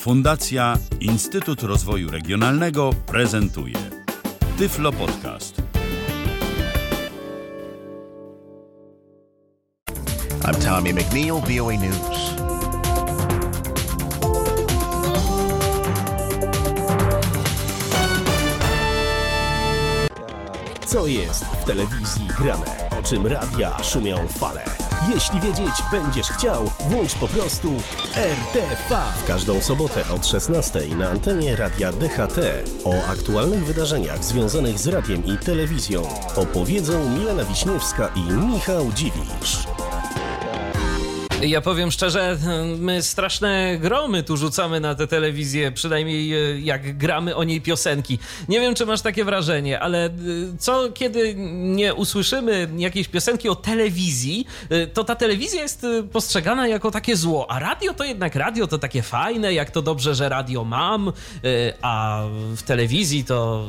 Fundacja Instytut Rozwoju Regionalnego prezentuje Tyflo Podcast. I'm Tommy McNeil, VOA News. Co jest w telewizji grane? O czym radia szumią fale? Jeśli wiedzieć będziesz chciał, włącz po prostu RTV. W każdą sobotę od 16 na antenie radia DHT o aktualnych wydarzeniach związanych z radiem i telewizją opowiedzą Milena Wiśniewska i Michał Dziwisz. Ja powiem szczerze, my straszne gromy tu rzucamy na tę telewizję, przynajmniej e, jak gramy o niej piosenki. Nie wiem, czy masz takie wrażenie, ale e, co kiedy nie usłyszymy jakiejś piosenki o telewizji, e, to ta telewizja jest postrzegana jako takie zło, a radio to jednak radio to takie fajne, jak to dobrze, że radio mam, a w telewizji to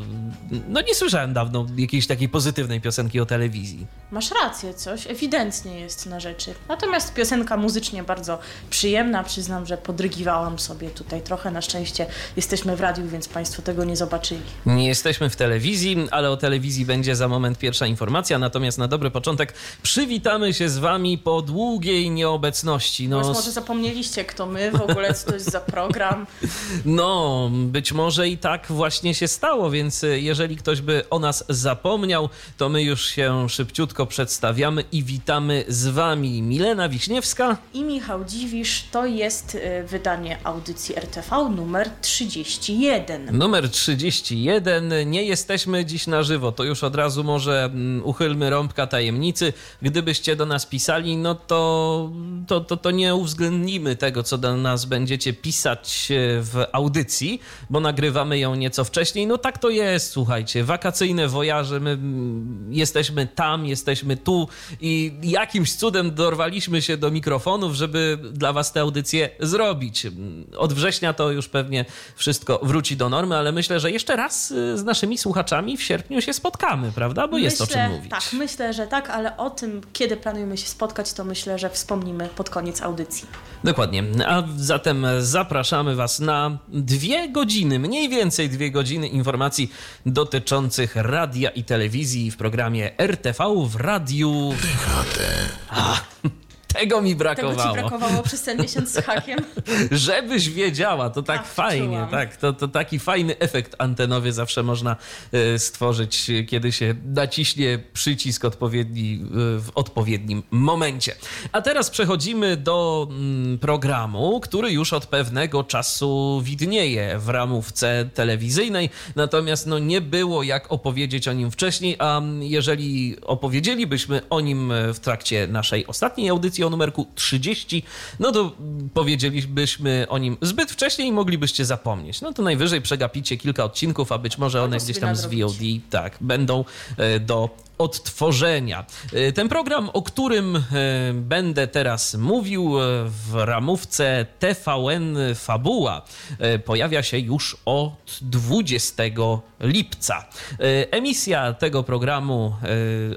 no nie słyszałem dawno jakiejś takiej pozytywnej piosenki o telewizji. Masz rację, coś ewidentnie jest na rzeczy. Natomiast piosenka muzycznie bardzo przyjemna. Przyznam, że podrygiwałam sobie tutaj trochę. Na szczęście jesteśmy w radiu, więc Państwo tego nie zobaczyli. Nie jesteśmy w telewizji, ale o telewizji będzie za moment pierwsza informacja. Natomiast na dobry początek przywitamy się z Wami po długiej nieobecności. No, może zapomnieliście, kto my, w ogóle co to jest za program. No, być może i tak właśnie się stało, więc jeżeli ktoś by o nas zapomniał, to my już się szybciutko przedstawiamy i witamy z Wami Milena Wiśniewska i Michał Dziwisz. To jest y, wydanie audycji RTV numer 31. Numer 31. Nie jesteśmy dziś na żywo. To już od razu może mm, uchylmy rąbka tajemnicy. Gdybyście do nas pisali, no to, to, to, to nie uwzględnimy tego, co do nas będziecie pisać e, w audycji, bo nagrywamy ją nieco wcześniej. No tak to jest, słuchajcie. Wakacyjne wojaże, my mm, jesteśmy tam, jesteśmy tu i jakimś cudem dorwaliśmy się do mikrofonu mikrofonów, żeby dla Was tę audycję zrobić. Od września to już pewnie wszystko wróci do normy, ale myślę, że jeszcze raz y, z naszymi słuchaczami w sierpniu się spotkamy, prawda? Bo myślę, jest o czym mówić. Tak, myślę, że tak, ale o tym, kiedy planujemy się spotkać, to myślę, że wspomnimy pod koniec audycji. Dokładnie. A zatem zapraszamy Was na dwie godziny, mniej więcej dwie godziny informacji dotyczących radia i telewizji w programie RTV w radiu. DHT. Tego mi brakowało. Tego ci brakowało przez ten miesiąc z hakiem. Żebyś wiedziała, to tak, fajnie, tak, to, to taki fajny efekt antenowy zawsze można e, stworzyć, kiedy się naciśnie przycisk odpowiedni e, w odpowiednim momencie. A teraz przechodzimy do mm, programu, który już od pewnego czasu widnieje w ramówce telewizyjnej, natomiast no, nie było jak opowiedzieć o nim wcześniej, a jeżeli opowiedzielibyśmy o nim w trakcie naszej ostatniej audycji, o numerku 30, no to powiedzielibyśmy o nim zbyt wcześnie i moglibyście zapomnieć. No to najwyżej przegapicie kilka odcinków, a być może one gdzieś tam z VOD tak, będą e, do odtworzenia. E, ten program, o którym e, będę teraz mówił w ramówce TVN Fabuła, pojawia się już od 20 lipca. Emisja tego programu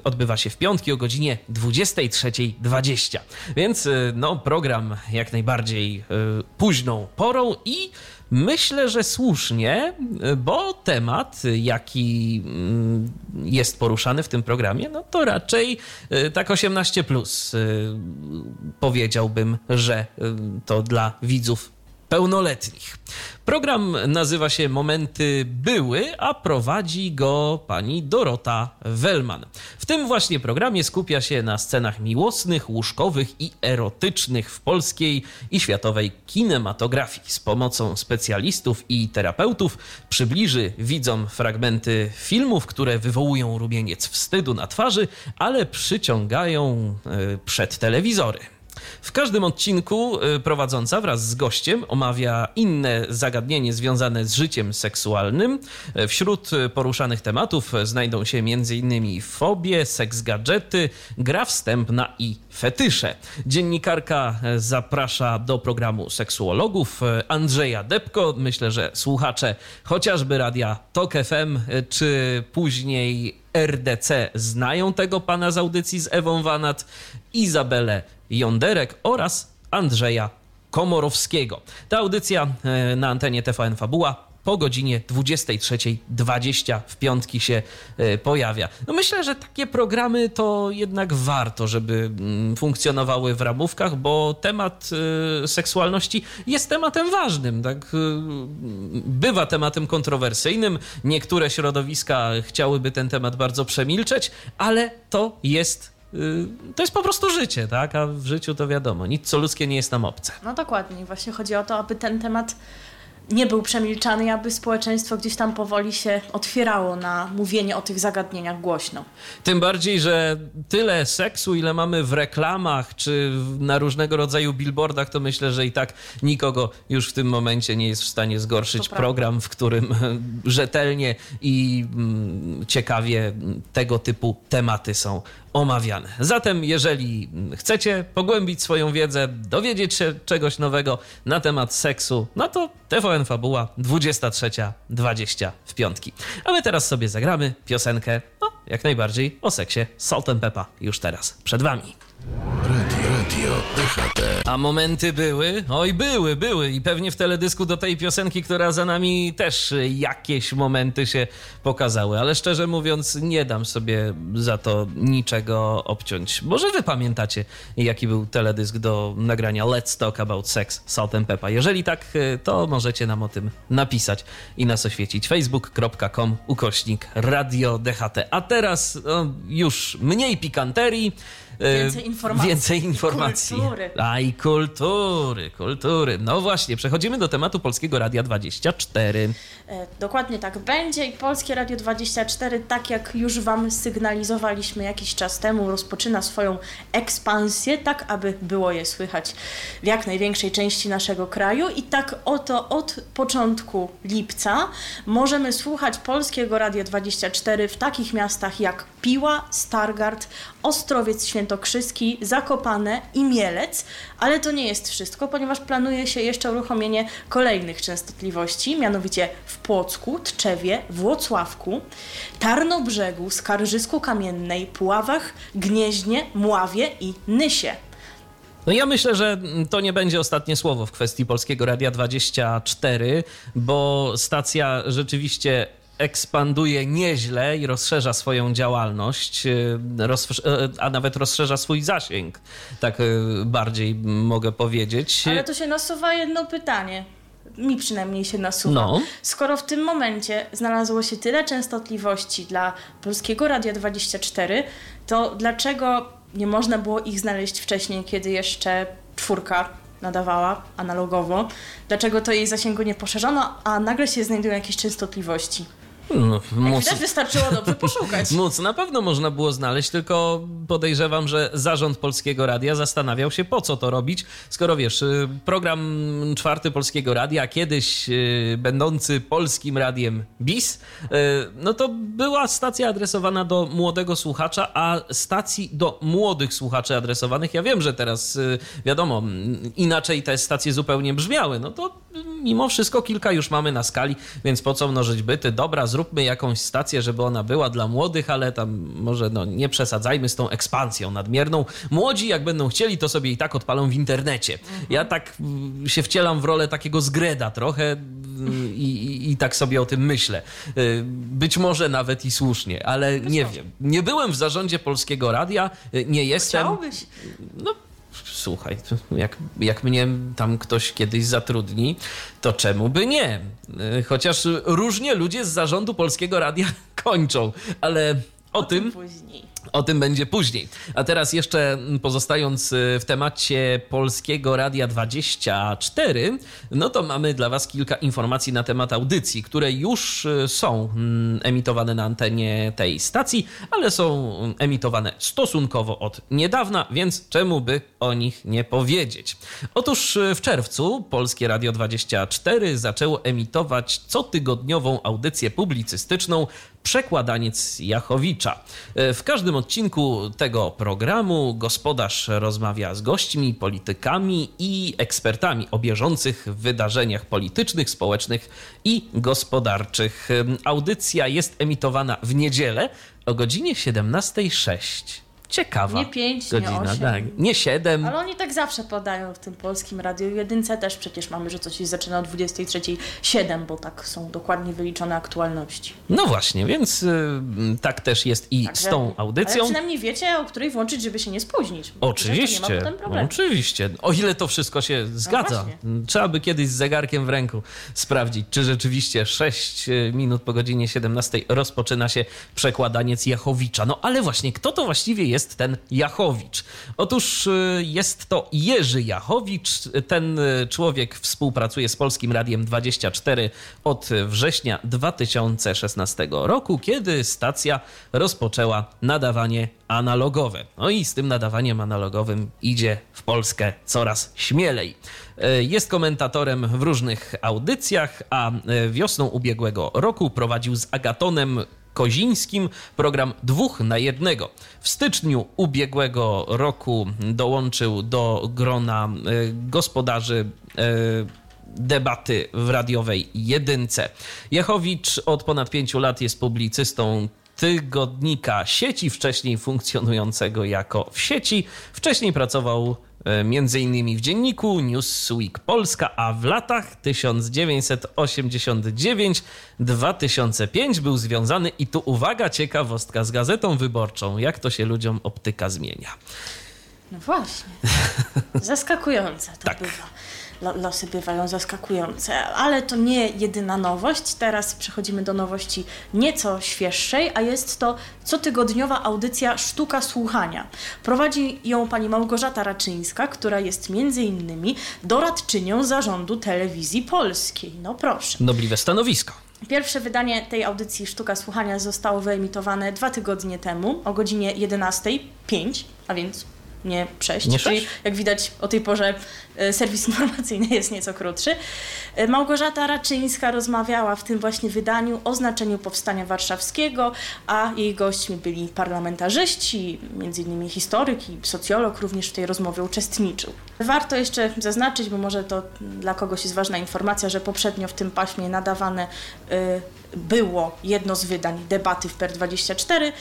odbywa się w piątki o godzinie 23.20. Więc no, program jak najbardziej późną porą i Myślę, że słusznie, bo temat, jaki mm, jest poruszany w tym programie, no to raczej y, tak 18 plus y, powiedziałbym, że y, to dla widzów pełnoletnich. Program nazywa się Momenty Były, a prowadzi go pani Dorota Wellman. W tym właśnie programie skupia się na scenach miłosnych, łóżkowych i erotycznych w polskiej i światowej kinematografii. Z pomocą specjalistów i terapeutów przybliży widzom fragmenty filmów, które wywołują rumieniec wstydu na twarzy, ale przyciągają e, przed telewizory. W każdym odcinku y, prowadząca wraz z gościem omawia inne zagadnienie związane z życiem seksualnym. Wśród poruszanych tematów znajdą się m.in. fobie, seks gadżety, gra wstępna i fetysze. Dziennikarka zaprasza do programu seksuologów Andrzeja Depko. Myślę, że słuchacze chociażby radia TOK FM czy później RDC znają tego pana z audycji z Ewą Wanat, Izabelę Jąderek oraz Andrzeja Komorowskiego. Ta audycja e, na antenie TVN Fabuła po godzinie 23.20 w piątki się e, pojawia. No myślę, że takie programy to jednak warto, żeby mm, funkcjonowały w ramówkach, bo temat e, seksualności jest tematem ważnym. Tak? Bywa tematem kontrowersyjnym. Niektóre środowiska chciałyby ten temat bardzo przemilczeć, ale to jest to jest po prostu życie, tak? A w życiu to wiadomo, nic co ludzkie nie jest nam obce. No dokładnie. Właśnie chodzi o to, aby ten temat nie był przemilczany, aby społeczeństwo gdzieś tam powoli się otwierało na mówienie o tych zagadnieniach głośno. Tym bardziej, że tyle seksu, ile mamy w reklamach czy na różnego rodzaju billboardach, to myślę, że i tak nikogo już w tym momencie nie jest w stanie zgorszyć program, w którym rzetelnie i mm, ciekawie tego typu tematy są omawiane. Zatem, jeżeli chcecie pogłębić swoją wiedzę, dowiedzieć się czegoś nowego na temat seksu, no to TVN Fabuła 23.20 w piątki. A my teraz sobie zagramy piosenkę, no jak najbardziej o seksie Salt and Peppa już teraz przed wami. Radio, radio, DHT. A momenty były? Oj, były, były. I pewnie w teledysku do tej piosenki, która za nami też jakieś momenty się pokazały. Ale szczerze mówiąc, nie dam sobie za to niczego obciąć. Może wy pamiętacie, jaki był teledysk do nagrania Let's Talk About Sex Salt and Peppa. Jeżeli tak, y, to możecie nam o tym napisać i nas oświecić. facebook.com ukośnik Radio DHT. A teraz no, już mniej pikanterii. Więcej informacji. Więcej I informacji. kultury. A i kultury, kultury. No właśnie, przechodzimy do tematu Polskiego Radia 24. E, Dokładnie tak będzie i Polskie Radio 24, tak jak już Wam sygnalizowaliśmy jakiś czas temu, rozpoczyna swoją ekspansję, tak aby było je słychać w jak największej części naszego kraju i tak oto od początku lipca możemy słuchać Polskiego Radia 24 w takich miastach jak Piła, Stargard, Ostrowiec Świętokrzyski, Zakopane i Mielec, ale to nie jest wszystko, ponieważ planuje się jeszcze uruchomienie kolejnych częstotliwości, mianowicie w Płocku, Tczewie, Włocławku, Tarnobrzegu, Skarżysku Kamiennej, Puławach, Gnieźnie, Mławie i Nysie. No ja myślę, że to nie będzie ostatnie słowo w kwestii Polskiego Radia 24, bo stacja rzeczywiście ekspanduje nieźle i rozszerza swoją działalność, y, e, a nawet rozszerza swój zasięg, tak y, bardziej mogę powiedzieć. Ale to się nasuwa jedno pytanie. Mi przynajmniej się nasuwa. No. Skoro w tym momencie znalazło się tyle częstotliwości dla Polskiego Radia 24, to dlaczego nie można było ich znaleźć wcześniej, kiedy jeszcze czwórka nadawała analogowo? Dlaczego to jej zasięgu nie poszerzono, a nagle się znajdują jakieś częstotliwości? No, móc- widać, wystarczyło dobrze poszukać. Móc na pewno można było znaleźć, tylko podejrzewam, że zarząd Polskiego Radia zastanawiał się, po co to robić, skoro wiesz, y, program czwarty Polskiego Radia, kiedyś y, będący polskim radiem BIS, y, no to była stacja adresowana do młodego słuchacza, a stacji do młodych słuchaczy adresowanych, ja wiem, że teraz wiadomo, m, inaczej te stacje zupełnie brzmiały, no to mimo wszystko kilka już mamy na skali, więc po co mnożyć byty? Dobra, zróbmy jakąś stację, żeby ona była dla młodych, ale tam może no, nie przesadzajmy z tą ekspansją nadmierną. Młodzi, jak będą chcieli, to sobie i tak odpalą w internecie. Ja tak mm, się wcielam w rolę takiego zgreda trochę mm, i, i, i tak sobie o tym myślę. Y, Być może nawet i słusznie, ale nie wiem. Nie byłem w zarządzie Polskiego Radia, y, nie jestem. Chciałbyś? No, słuchaj, jak, jak mnie tam ktoś kiedyś zatrudni, to czemu by nie? Y, Chociaż różnie ludzie z zarządu Polskiego Radia kończą, ale o tym. Później. O tym będzie później. A teraz jeszcze mm, pozostając y, w temacie Polskiego Radia 24, no to mamy dla Was kilka informacji na temat audycji, które już y, są mm, emitowane na antenie tej stacji, ale są mm, emitowane stosunkowo od niedawna, więc czemu by o nich nie powiedzieć? Otóż y, w czerwcu Polskie Radio 24 zaczęło emitować cotygodniową audycję publicystyczną Przekładaniec Jachowicza. E, W każdym odcinku tego programu gospodarz rozmawia z gośćmi, politykami i ekspertami o bieżących wydarzeniach politycznych, społecznych i gospodarczych. Audycja jest emitowana w niedzielę o godzinie 17.06. ciekawa Nie pięć, godzina. nie osiem. Tak. Nie siedem. Ale oni tak zawsze podają w tym polskim radiu. Jedynce też przecież mamy, że coś się zaczyna o 23.07, bo tak są dokładnie wyliczone aktualności. No właśnie, więc y, tak też jest i z tą audycją. Ale przynajmniej wiecie, o której włączyć, żeby się nie spóźnić. To nie Oczywiście, ma potem problemu. oczywiście. O ile to wszystko się zgadza. właśnie. Trzeba by kiedyś z zegarkiem w ręku sprawdzić, czy rzeczywiście 6 minut po godzinie 17 rozpoczyna się przekładaniec Jachowicza. No ale właśnie, kto to właściwie jest ten Jachowicz? Otóż y, jest to Jerzy Jachowicz. Ten y, człowiek współpracuje z Polskim Radiem 24 od września 2016 roku, kiedy stacja rozpoczęła nadawanie analogowe. No i z tym nadawaniem analogowym idzie w Polskę coraz śmielej. E, Jest komentatorem w różnych audycjach, a wiosną ubiegłego roku prowadził z Agatonem Kozińskim program dwóch na jednego. W styczniu ubiegłego roku dołączył do grona e, gospodarzy e, debaty w radiowej jedynce. Jachowicz od ponad pięciu lat jest publicystą tygodnika sieci, wcześniej funkcjonującego jako w sieci. Wcześniej pracował między innymi w dzienniku Newsweek Polska, a w latach 1989-2005 był związany i tu uwaga, ciekawostka z Gazetą Wyborczą, jak to się ludziom optyka zmienia. No właśnie. Zaskakujące to Tak. bywa. Lo- Losy bywają zaskakujące, ale to nie jedyna nowość. Teraz przechodzimy do nowości nieco świeższej, a jest to cotygodniowa audycja Sztuka Słuchania. Prowadzi ją pani Małgorzata Raczyńska, która jest między innymi doradczynią zarządu telewizji polskiej. No proszę. Nobliwe stanowisko. Pierwsze wydanie tej audycji Sztuka Słuchania zostało wyemitowane dwa tygodnie temu o godzinie 11.05, a więc nie 6. Nie czyli jak widać o tej porze serwis informacyjny jest nieco krótszy. E, Małgorzata Raczyńska rozmawiała w tym właśnie wydaniu o znaczeniu powstania warszawskiego, a jej gośćmi byli parlamentarzyści, innymi historyk i socjolog również w tej rozmowie uczestniczył. Warto jeszcze zaznaczyć, bo może to dla kogoś jest ważna informacja, że poprzednio w tym paśmie nadawane y, było jedno z wydań debaty w PER24, y,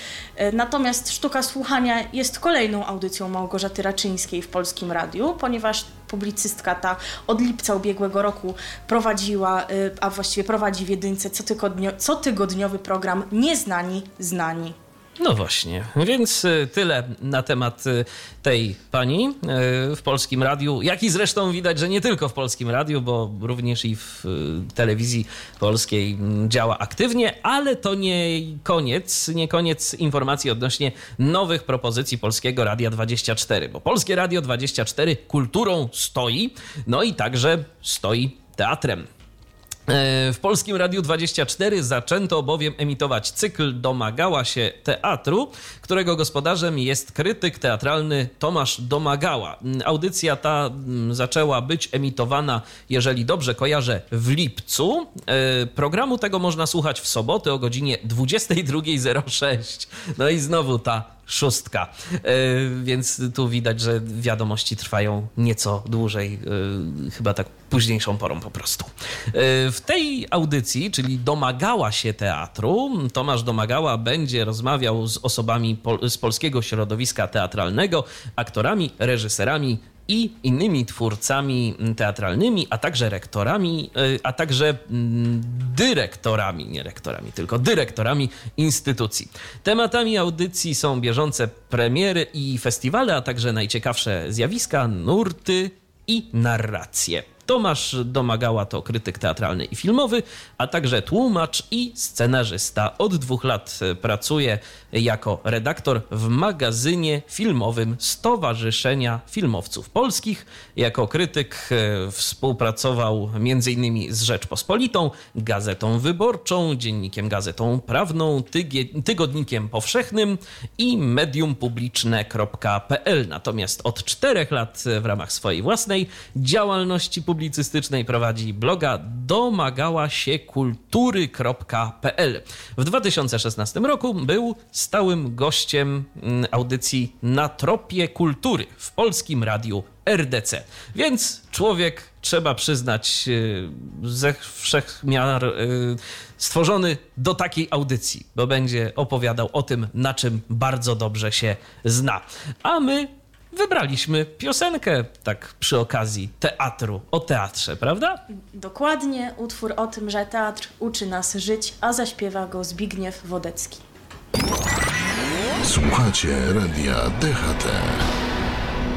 natomiast Sztuka Słuchania jest kolejną audycją Małgorzaty Raczyńskiej w Polskim Radiu, ponieważ publicystka ta od lipca ubiegłego roku prowadziła, y, a właściwie prowadzi w jedynce cotygodnio, cotygodniowy program Nieznani Znani. No właśnie, więc y, tyle na temat y, tej pani y, w Polskim Radiu, jak i zresztą widać, że nie tylko w Polskim Radiu, bo również i w telewizji polskiej mm, działa aktywnie, ale to nie koniec, nie koniec informacji odnośnie nowych propozycji Polskiego Radia 24, bo Polskie Radio 24 kulturą stoi, no i także stoi teatrem. E, W Polskim Radiu 24 zaczęto bowiem emitować cykl Domagała się teatru, którego gospodarzem jest krytyk teatralny Tomasz Domagała. Mm, Audycja ta mm, zaczęła być emitowana, jeżeli dobrze kojarzę, w lipcu. E, Programu tego można słuchać w soboty o godzinie 22.06. No i znowu ta szóstka. E, Więc tu widać, że wiadomości trwają nieco dłużej, e, chyba tak późniejszą porą po prostu. E, W tej audycji, czyli domagała się teatru, Tomasz Domagała będzie rozmawiał z osobami pol- z polskiego środowiska teatralnego, aktorami, reżyserami i innymi twórcami teatralnymi, a także rektorami, y, a także mm, dyrektorami, nie rektorami, tylko dyrektorami instytucji. Tematami audycji są bieżące premiery i festiwale, a także najciekawsze zjawiska, nurty i narracje. Tomasz Domagała to krytyk teatralny i filmowy, a także tłumacz i scenarzysta. Od dwóch lat e, pracuje jako redaktor w magazynie filmowym Stowarzyszenia Filmowców Polskich. Jako krytyk e, współpracował m.in. z Rzeczpospolitą, Gazetą Wyborczą, Dziennikiem Gazetą Prawną, Tygodnikiem Powszechnym i mediumpubliczne.pl. Natomiast od czterech lat w ramach swojej własnej działalności publicznej publicystycznej, prowadzi bloga domagała się kultury.pl. W 2016 roku był stałym gościem mm, audycji Na tropie kultury w polskim radiu RDC. Więc człowiek, trzeba przyznać, e, ze wszechmiar e, stworzony do takiej audycji, bo będzie opowiadał o tym, na czym bardzo dobrze się zna. A my wybraliśmy piosenkę, tak przy okazji teatru, o teatrze, prawda? Dokładnie utwór o tym, że teatr uczy nas żyć, a zaśpiewa go Zbigniew Wodecki. Słuchacie radia DHT.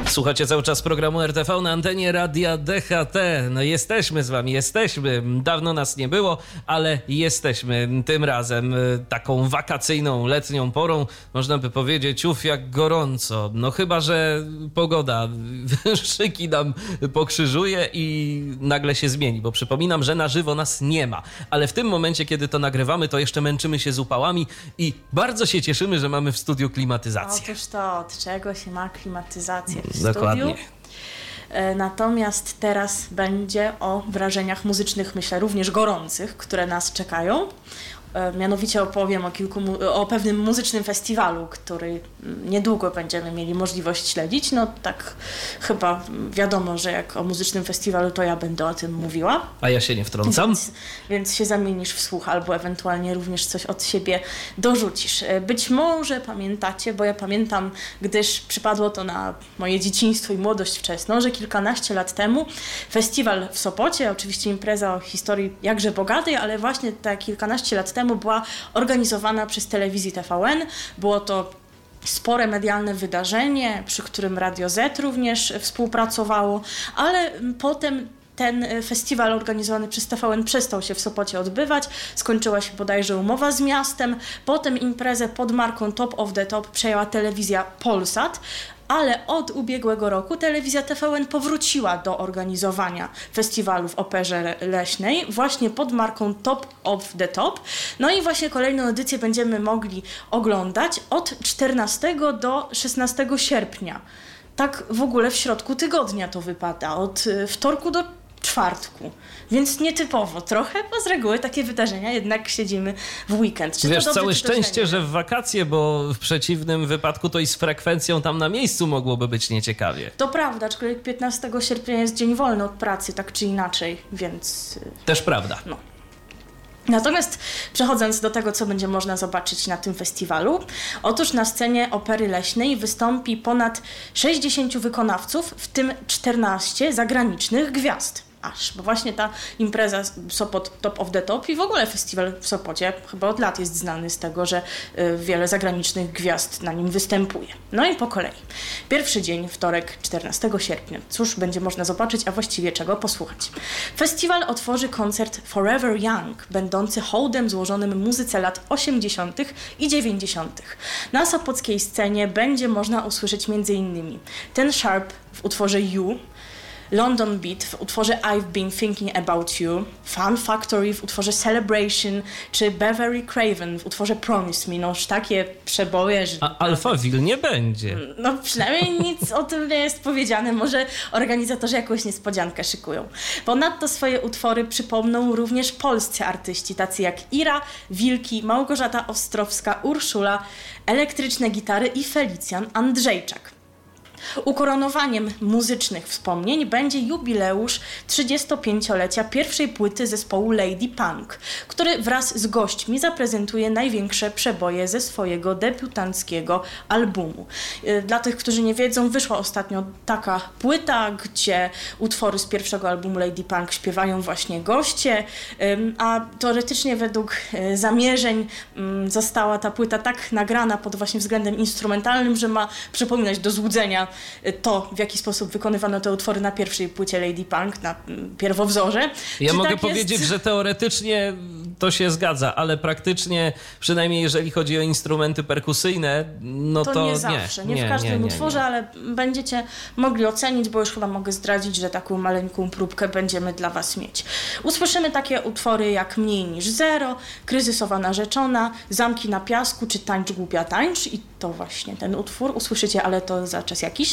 Słuchacie cały czas programu RTV na antenie Radia DHT. No jesteśmy z wami, jesteśmy. Dawno nas nie było, ale jesteśmy tym razem y, taką wakacyjną, letnią porą. Można by powiedzieć, uf, jak gorąco. No chyba, że pogoda szyki nam pokrzyżuje i nagle się zmieni, bo przypominam, że na żywo nas nie ma. Ale w tym momencie, kiedy to nagrywamy, to jeszcze męczymy się z upałami i bardzo się cieszymy, że mamy w studiu klimatyzację. Otóż to, od czego się ma klimatyzację w Dokładnie. studiu? E, Natomiast teraz będzie o wrażeniach muzycznych, myślę, również gorących, które nas czekają. E, Mianowicie opowiem o, kilku, o pewnym muzycznym festiwalu, który niedługo będziemy mieli możliwość śledzić. No tak chyba wiadomo, że jak o muzycznym festiwalu, to ja będę o tym mówiła. A ja się nie wtrącam. Więc, więc się zamienisz w słuch, albo ewentualnie również coś od siebie dorzucisz. E, Być może pamiętacie, bo ja pamiętam, gdyż przypadło to na moje dzieciństwo i młodość wczesną, że kilkanaście lat temu festiwal w Sopocie, oczywiście impreza o historii jakże bogatej, ale właśnie te kilkanaście lat temu była organizowana przez telewizję TVN. Było to spore medialne wydarzenie, przy którym Radio Z również współpracowało, ale potem ten e, festiwal organizowany przez TVN przestał się w Sopocie odbywać, skończyła się bodajże umowa z miastem, potem imprezę pod marką Top of the Top przejęła telewizja Polsat, ale od ubiegłego roku telewizja TVN powróciła do organizowania festiwalu w Operze Leśnej właśnie pod marką Top of the Top. No i właśnie kolejną edycję będziemy mogli oglądać od 14 do 16 sierpnia. Tak w ogóle w środku tygodnia to wypada, od y, wtorku do czwartku. Więc nietypowo trochę, bo z reguły takie wydarzenia jednak siedzimy w weekend. Czy to Wiesz, dobrze, całe to źle? szczęście, Nie że w wakacje, bo w przeciwnym wypadku to i z frekwencją tam na miejscu mogłoby być nieciekawie. To prawda, aczkolwiek 15 sierpnia jest dzień wolny od pracy, tak czy inaczej, więc y, Też prawda. Natomiast przechodząc do tego, co będzie można zobaczyć na tym festiwalu, otóż na scenie Opery Leśnej wystąpi ponad 60 wykonawców, w tym 14 zagranicznych gwiazd. Aż, bo właśnie ta impreza Sopot Top of the Top i w ogóle festiwal w Sopocie chyba od lat jest znany z tego, że y, wiele zagranicznych gwiazd na nim występuje. No i po kolei. Pierwszy dzień, wtorek 14 sierpnia. Cóż będzie można zobaczyć, a właściwie czego posłuchać. Festiwal otworzy koncert Forever Young, będący hołdem złożonym muzyce lat 80. i 90. Na sopockiej scenie będzie można usłyszeć m.in. Ten Sharp w utworze You, London Beat w utworze I've Been Thinking About You, Fun Factory w utworze Celebration, czy Beverly Craven w utworze Promise Me. Noż takie przeboje, że... A Alphaville nie będzie. No przynajmniej nic o tym nie jest powiedziane. Może organizatorzy jakąś niespodziankę szykują. Ponadto swoje utwory przypomną również polscy artyści, tacy jak Ira, Wilki, Małgorzata Ostrowska, Urszula, elektryczne gitary i Felicjan Andrzejczak. Ukoronowaniem muzycznych wspomnień będzie jubileusz 35-lecia pierwszej płyty zespołu Lady Punk, który wraz z gośćmi zaprezentuje największe przeboje ze swojego debiutanckiego albumu. Y, Dla tych, którzy nie wiedzą, wyszła ostatnio taka płyta, gdzie utwory z pierwszego albumu Lady Punk śpiewają właśnie goście, a teoretycznie według y, zamierzeń została ta płyta tak nagrana pod właśnie względem instrumentalnym, że ma przypominać do złudzenia to, w jaki sposób wykonywano te utwory na pierwszej płycie Lady Punk, na pierwowzorze. Ja Czy mogę tak powiedzieć, jest? że teoretycznie to się zgadza, ale praktycznie, przynajmniej jeżeli chodzi o instrumenty perkusyjne, no to, to nie zawsze, nie, nie w każdym nie, nie, utworze, nie. ale będziecie mogli ocenić, bo już chyba mogę zdradzić, że taką maleńką próbkę będziemy dla Was mieć. Usłyszymy takie utwory jak Mniej niż Zero, Kryzysowa narzeczona, Zamki na piasku czy Tańcz głupia tańcz i to właśnie ten utwór usłyszycie, ale to za czas jakiś.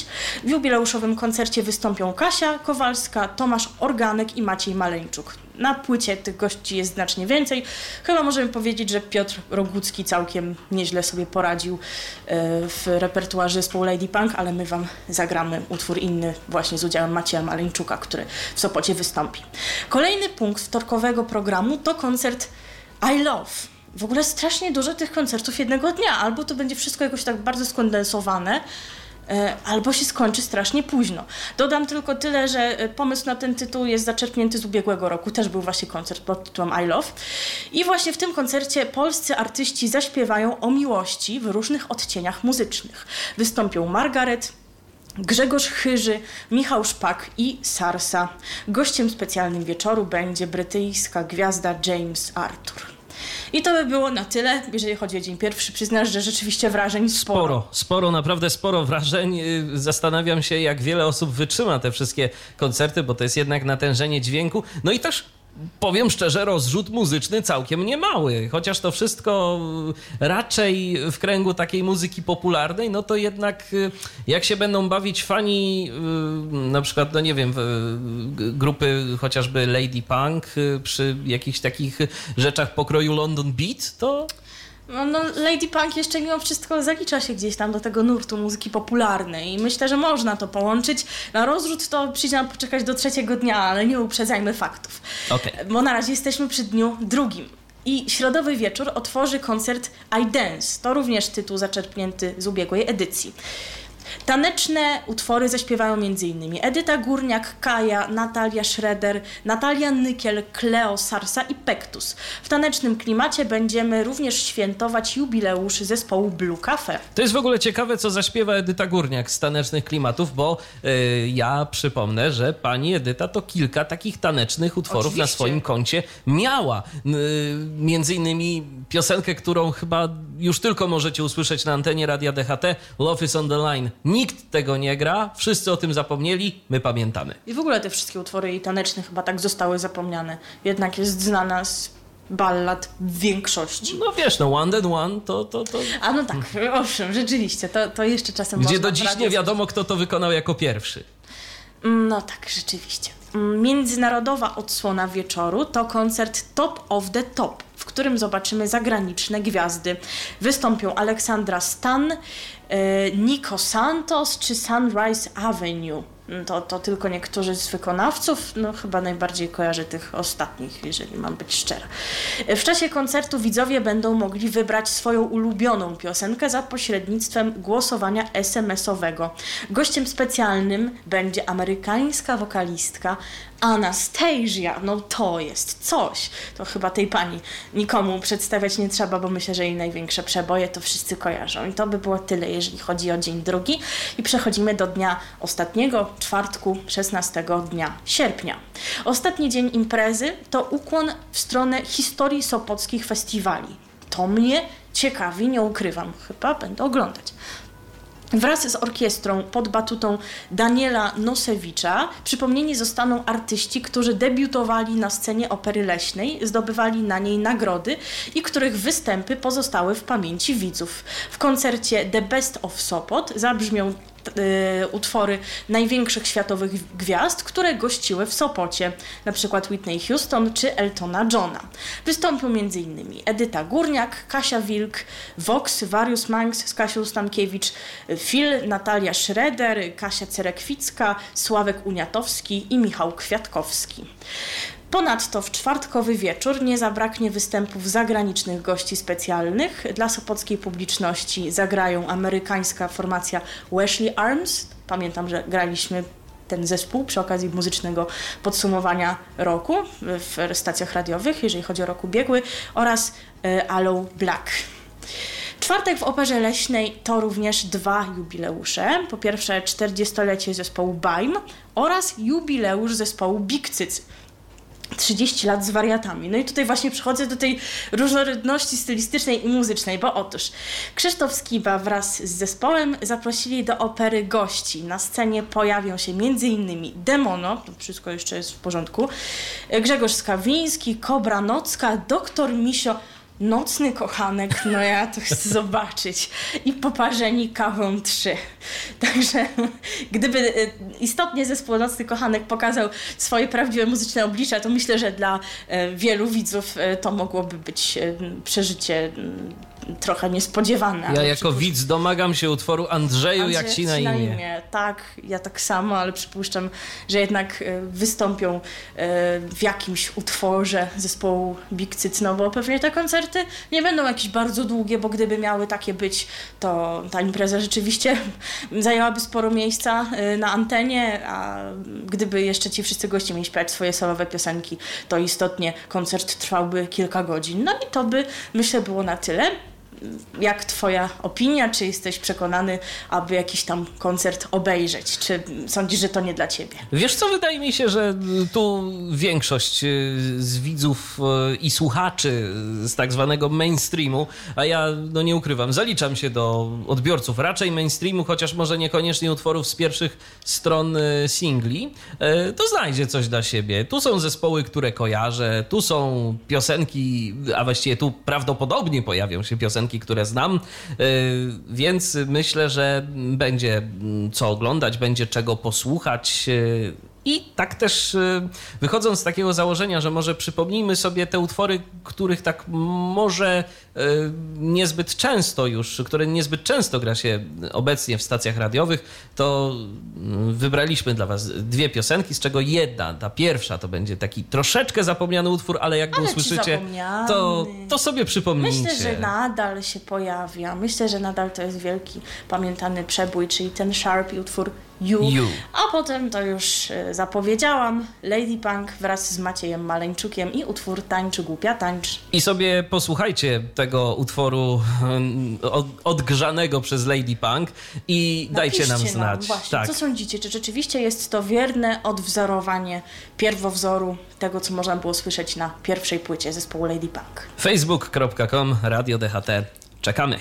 W jubileuszowym koncercie wystąpią Kasia Kowalska, Tomasz Organek i Maciej Maleńczuk. Na płycie tych gości jest znacznie więcej. Chyba możemy powiedzieć, że Piotr Rogucki całkiem nieźle sobie poradził e, w repertuarze zespołu Lady Punk, ale my Wam zagramy utwór inny właśnie z udziałem Macieja Maleńczuka, który w Sopocie wystąpi. Kolejny punkt wtorkowego programu to koncert I Love. W ogóle strasznie dużo tych koncertów jednego dnia. Albo to będzie wszystko jakoś tak bardzo skondensowane, albo się skończy strasznie późno. Dodam tylko tyle, że e, pomysł na ten tytuł jest zaczerpnięty z ubiegłego roku. Też był właśnie koncert pod tytułem I Love. I właśnie w tym koncercie polscy artyści zaśpiewają o miłości w różnych odcieniach muzycznych. Wystąpią Margaret, Grzegorz Chyży, Michał Szpak i Sarsa. Gościem specjalnym wieczoru będzie brytyjska gwiazda James Arthur. I to by było na tyle, jeżeli chodzi o dzień pierwszy. Przyznasz, że rzeczywiście wrażeń sporo. Sporo, sporo, naprawdę sporo wrażeń. Y, Zastanawiam się, jak wiele osób wytrzyma te wszystkie koncerty, bo to jest jednak natężenie dźwięku. No i też powiem szczerze, rozrzut muzyczny całkiem niemały. Chociaż to wszystko raczej w kręgu takiej muzyki popularnej, no to jednak y, jak się będą bawić fani y, na przykład, no nie wiem, grupy chociażby Lady Punk y, przy jakichś takich rzeczach pokroju London Beat, to No, no, Lady Punk jeszcze mimo wszystko zalicza się gdzieś tam do tego nurtu muzyki popularnej i myślę, że można to połączyć. Na rozrzut to przyjdzie nam poczekać do trzeciego dnia, ale nie uprzedzajmy faktów. Okej. Bo na razie jesteśmy przy dniu drugim. I środowy wieczór otworzy koncert I Dance. To również tytuł zaczerpnięty z ubiegłej edycji. Taneczne utwory zaśpiewają m.in. Edyta Górniak, Kaja, Natalia Schroeder, Natalia Nykiel, Kleo Sarsa i Pektus. W tanecznym klimacie będziemy również świętować jubileusz zespołu Blue Cafe. To jest w ogóle ciekawe, co zaśpiewa Edyta Górniak z tanecznych klimatów, bo y, ja przypomnę, że pani Edyta to kilka takich tanecznych utworów na Oczywiście. swoim koncie miała. Y, między innymi piosenkę, którą chyba już tylko możecie usłyszeć na antenie Radia DHT, Love is on the Line. Nikt tego nie gra, wszyscy o tym zapomnieli, my pamiętamy. I w ogóle te wszystkie utwory jej taneczne chyba tak zostały zapomniane. Jednak jest znana z ballad w większości. No wiesz, no One and One to... to, to A no tak, owszem, rzeczywiście, to, to jeszcze czasem gdzie do dziś nie wiadomo, kto to wykonał jako pierwszy. No tak, rzeczywiście. Mm, Międzynarodowa odsłona wieczoru to koncert Top of the Top, w którym zobaczymy zagraniczne gwiazdy. Wystąpią Aleksandra Stan, Nico Santos czy Sunrise Avenue. Mm, To, to tylko niektórzy z wykonawców, no chyba najbardziej kojarzę tych ostatnich, jeżeli mam być szczera. E, W czasie koncertu widzowie będą mogli wybrać swoją ulubioną piosenkę za pośrednictwem głosowania SMS-owego. Gościem specjalnym będzie amerykańska wokalistka Anastasia. No to jest coś. To chyba tej pani nikomu przedstawiać nie trzeba, bo myślę, że jej największe przeboje to wszyscy kojarzą. I to by było tyle, jeżeli chodzi o dzień drugi. I przechodzimy do dnia ostatniego, czwartku, 16 dnia sierpnia. Ostatni dzień imprezy to ukłon w stronę historii sopockich festiwali. To mnie ciekawi, nie ukrywam. Chyba będę oglądać. Wraz z orkiestrą pod batutą Daniela Nosewicza przypomnieni zostaną artyści, którzy debiutowali na scenie opery leśnej, zdobywali na niej nagrody i których występy pozostały w pamięci widzów. W koncercie The Best of Sopot zabrzmią utwory największych światowych gwiazd, które gościły w Sopocie, przykład Whitney Houston czy Eltona Johna. Wystąpią m.in. Edyta Górniak, Kasia Wilk, Vox, Warius Manx z Stankiewicz, Phil, Natalia Schroeder, Kasia Cerekwicka, Sławek Uniatowski i Michał Kwiatkowski. Ponadto w czwartkowy wieczór nie zabraknie występów zagranicznych gości specjalnych. Dla sopockiej publiczności zagrają amerykańska formacja Wesley Arms. Pamiętam, że graliśmy ten zespół przy okazji muzycznego podsumowania roku w stacjach radiowych, jeżeli chodzi o rok ubiegły, oraz e, Aloe Black. Czwartek w Operze Leśnej to również dwa jubileusze. Po pierwsze 40-lecie zespołu BAIM oraz jubileusz zespołu Big Cyc. 30 lat z wariatami. No i tutaj właśnie przechodzę do tej różnorodności stylistycznej i muzycznej, bo otóż Krzysztof Skiba wraz z zespołem zaprosili do opery gości. Na scenie pojawią się m.in. Demono, to wszystko jeszcze jest w porządku, Grzegorz Skawiński, Kobra Nocka, Doktor Misio, Nocny kochanek, no ja to chcę zobaczyć. I poparzeni kawą 3. Także gdyby e, istotnie zespół Nocny Kochanek pokazał swoje prawdziwe muzyczne oblicza, to myślę, że dla e, wielu widzów e, to mogłoby być przeżycie trochę niespodziewane. Ja jako widz domagam się utworu Andrzeju, Andrzej, jak ci na imię. na imię. Tak, ja tak samo, ale przypuszczam, że jednak wystąpią w jakimś utworze zespołu Big Cyc, no bo pewnie te koncerty nie będą jakieś bardzo długie, bo gdyby miały takie być, to ta impreza rzeczywiście zajęłaby sporo miejsca y, na antenie, a gdyby jeszcze ci wszyscy goście mieli śpiewać swoje solowe piosenki, to istotnie koncert trwałby kilka godzin. No i to by, myślę, było na tyle jak Twoja opinia? Czy jesteś przekonany, aby jakiś tam koncert obejrzeć? Czy sądzisz, że to nie dla Ciebie? Wiesz co, wydaje mi się, że tu większość y, z widzów y, i słuchaczy z tak zwanego mainstreamu, a ja no nie ukrywam, zaliczam się do odbiorców raczej mainstreamu, chociaż może niekoniecznie utworów z pierwszych stron y, singli, to znajdzie coś dla siebie. Tu są zespoły, które kojarzę, tu są piosenki, a właściwie tu prawdopodobnie pojawią się piosenki, piosenki, które znam, y, więc myślę, że będzie mm, co oglądać, będzie czego posłuchać. Y, I tak też y, wychodząc z takiego założenia, że może przypomnijmy sobie te utwory, których tak może niezbyt często już, które niezbyt często gra się obecnie w stacjach radiowych, to mm, wybraliśmy dla Was dwie piosenki, z czego jedna, ta pierwsza, to będzie taki troszeczkę zapomniany utwór, ale jak go usłyszycie, to, to sobie przypomnijcie. Myślę, że nadal się pojawia. Myślę, że nadal to jest wielki, pamiętany przebój, czyli ten Sharp i utwór You. you. A potem to już y, zapowiedziałam, Lady Punk wraz z Maciejem Maleńczukiem i utwór Tańcz Głupia Tańcz. I sobie posłuchajcie tego utworu odgrzanego przez Lady Punk i Napiszcie dajcie nam znać. Nam właśnie, tak. Co sądzicie? Czy rzeczywiście jest to wierne odwzorowanie pierwowzoru tego, co można było słyszeć na pierwszej płycie zespołu Lady Punk? facebook.com Radio DHT. Czekamy.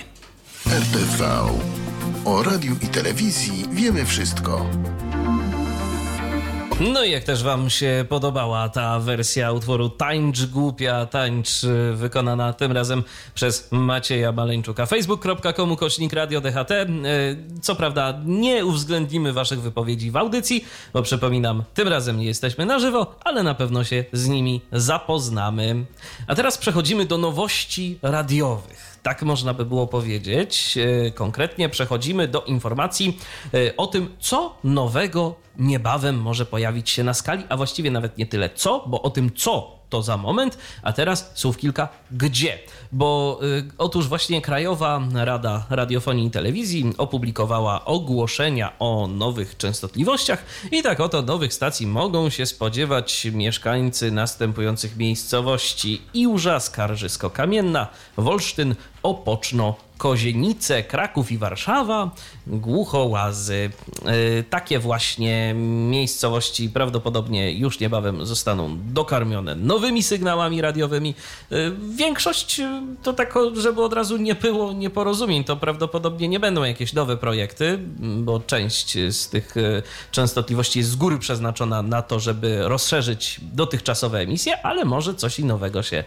RTV. O radiu i telewizji wiemy wszystko. No i jak też wam się podobała ta wersja utworu Tańcz Głupia, Tańcz y, wykonana tym razem przez Macieja Maleńczuka. facebook.com kośnik radio DHT. Y, co prawda nie uwzględnimy waszych wypowiedzi w audycji, bo przypominam, tym razem nie jesteśmy na żywo, ale na pewno się z nimi zapoznamy. A teraz przechodzimy do nowości radiowych tak można by było powiedzieć. E, konkretnie przechodzimy do informacji e, o tym, co nowego niebawem może pojawić się na skali, a właściwie nawet nie tyle co, bo o tym co to za moment, a teraz słów kilka gdzie. Bo y, otóż właśnie Krajowa Rada Radiofonii i Telewizji opublikowała ogłoszenia o nowych częstotliwościach. I tak oto nowych stacji mogą się spodziewać mieszkańcy następujących miejscowości. Iłża, Skarżysko-Kamienna, Wolsztyn, Opoczno, Kozienice, Kraków i Warszawa, Głuchołazy. E, takie właśnie miejscowości prawdopodobnie już niebawem zostaną dokarmione nowymi sygnałami radiowymi. E, większość e, to tak, żeby od razu nie było nieporozumień, to prawdopodobnie nie będą jakieś nowe projekty, bo część z tych częstotliwości jest z góry przeznaczona na to, żeby rozszerzyć dotychczasowe emisje, ale może coś nowego się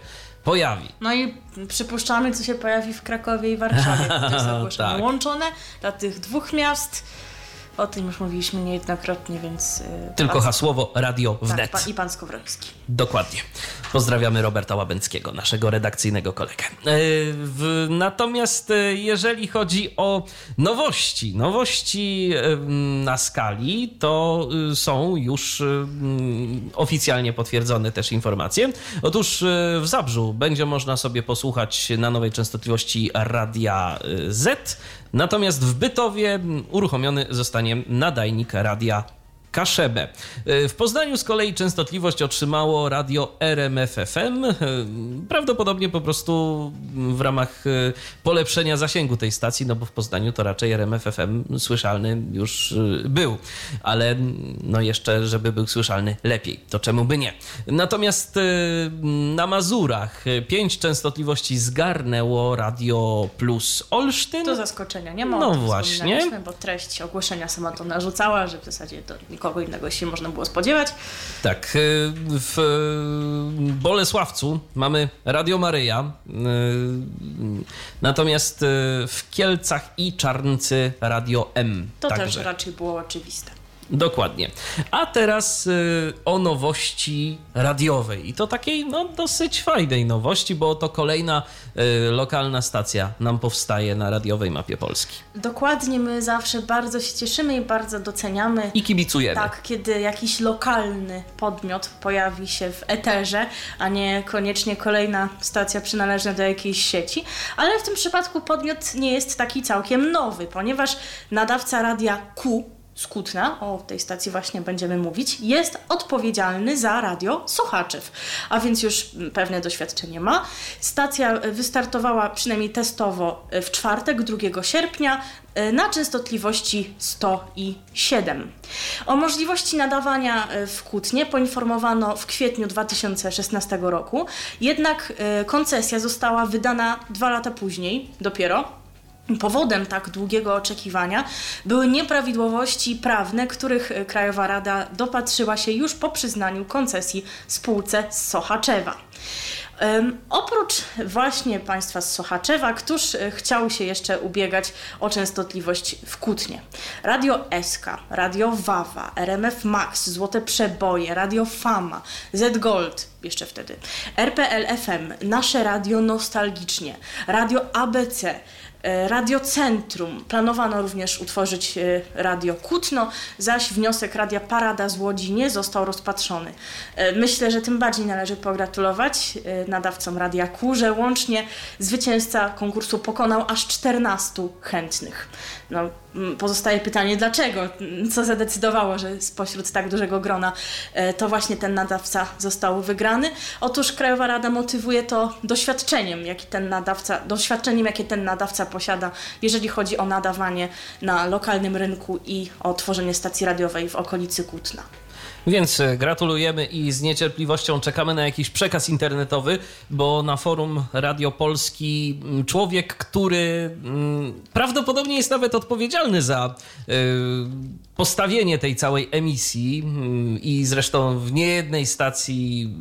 pojawi. No i przypuszczamy, co się pojawi w Krakowie i Warszawie. To jest ogłoszenie tak. łączone dla tych dwóch miast. O tym już mówiliśmy niejednokrotnie, więc. Y, Tylko pan... hasłowo radio wnet. Tak, I pan Skowroński. Dokładnie. Pozdrawiamy Roberta Łabęckiego, naszego redakcyjnego kolegę. W, natomiast e, jeżeli chodzi o nowości, nowości na skali, to są już oficjalnie potwierdzone też informacje. Otóż w Zabrzu będzie można sobie posłuchać na nowej częstotliwości Radia Z, natomiast w Bytowie uruchomiony zostanie nadajnik Radia Kaszebę. W Poznaniu z kolei częstotliwość otrzymało radio RMFFM, prawdopodobnie po prostu w ramach polepszenia zasięgu tej stacji, no bo w Poznaniu to raczej RMFFM słyszalny już był, ale no jeszcze, żeby był słyszalny lepiej, to czemu by nie. Natomiast na Mazurach pięć częstotliwości zgarnęło Radio Plus Olsztyn. To zaskoczenia, nie ma. No właśnie. Bo treść ogłoszenia sama to narzucała, że w zasadzie to nikogo innego się można było spodziewać. Tak. Y, w Bolesławcu mamy Radio Maryja, y, natomiast y, w Kielcach i Czarncy Radio M. To Także. też raczej było oczywiste. Dokładnie. A teraz y, o nowości radiowej. I to takiej no, dosyć fajnej nowości, bo to kolejna y, lokalna stacja nam powstaje na radiowej mapie Polski. Dokładnie, my zawsze bardzo się cieszymy i bardzo doceniamy. I kibicujemy. Tak, kiedy jakiś lokalny podmiot pojawi się w eterze, a nie koniecznie kolejna stacja przynależna do jakiejś sieci. Ale w tym przypadku podmiot nie jest taki całkiem nowy, ponieważ nadawca radia Q Skutna, o tej stacji właśnie będziemy mówić, jest odpowiedzialny za radio Sochaczew, a więc już pewne doświadczenie ma. Stacja wystartowała przynajmniej testowo w czwartek, 2 sierpnia, na częstotliwości 107. O możliwości nadawania w Kutnie poinformowano w kwietniu 2016 roku, jednak koncesja została wydana dwa lata później dopiero Powodem tak długiego oczekiwania były nieprawidłowości prawne, których Krajowa Rada dopatrzyła się już po przyznaniu koncesji spółce z Sochaczewa. Um, oprócz właśnie państwa z Sochaczewa, któż chciał się jeszcze ubiegać o częstotliwość w Kutnie? Radio SK, Radio Wawa, RMF Max, Złote Przeboje, Radio Fama, Z Gold, jeszcze wtedy, RPL FM, Nasze Radio Nostalgicznie, Radio ABC, Radiocentrum. Planowano również utworzyć Radio Kutno, zaś wniosek Radia Parada z Łodzi nie został rozpatrzony. Myślę, że tym bardziej należy pogratulować nadawcom Radia Ku, że łącznie zwycięzca konkursu pokonał aż 14 chętnych. No, pozostaje pytanie, dlaczego? Co zadecydowało, że spośród tak dużego grona to właśnie ten nadawca został wygrany? Otóż Krajowa Rada motywuje to doświadczeniem, jaki ten nadawca, doświadczeniem, jakie ten nadawca posiada, jeżeli chodzi o nadawanie na lokalnym rynku i o tworzenie stacji radiowej w okolicy Kutna. Więc gratulujemy i z niecierpliwością czekamy na jakiś przekaz internetowy, bo na forum Radio Polski człowiek, który prawdopodobnie jest nawet odpowiedzialny za postawienie tej całej emisji i zresztą w niejednej stacji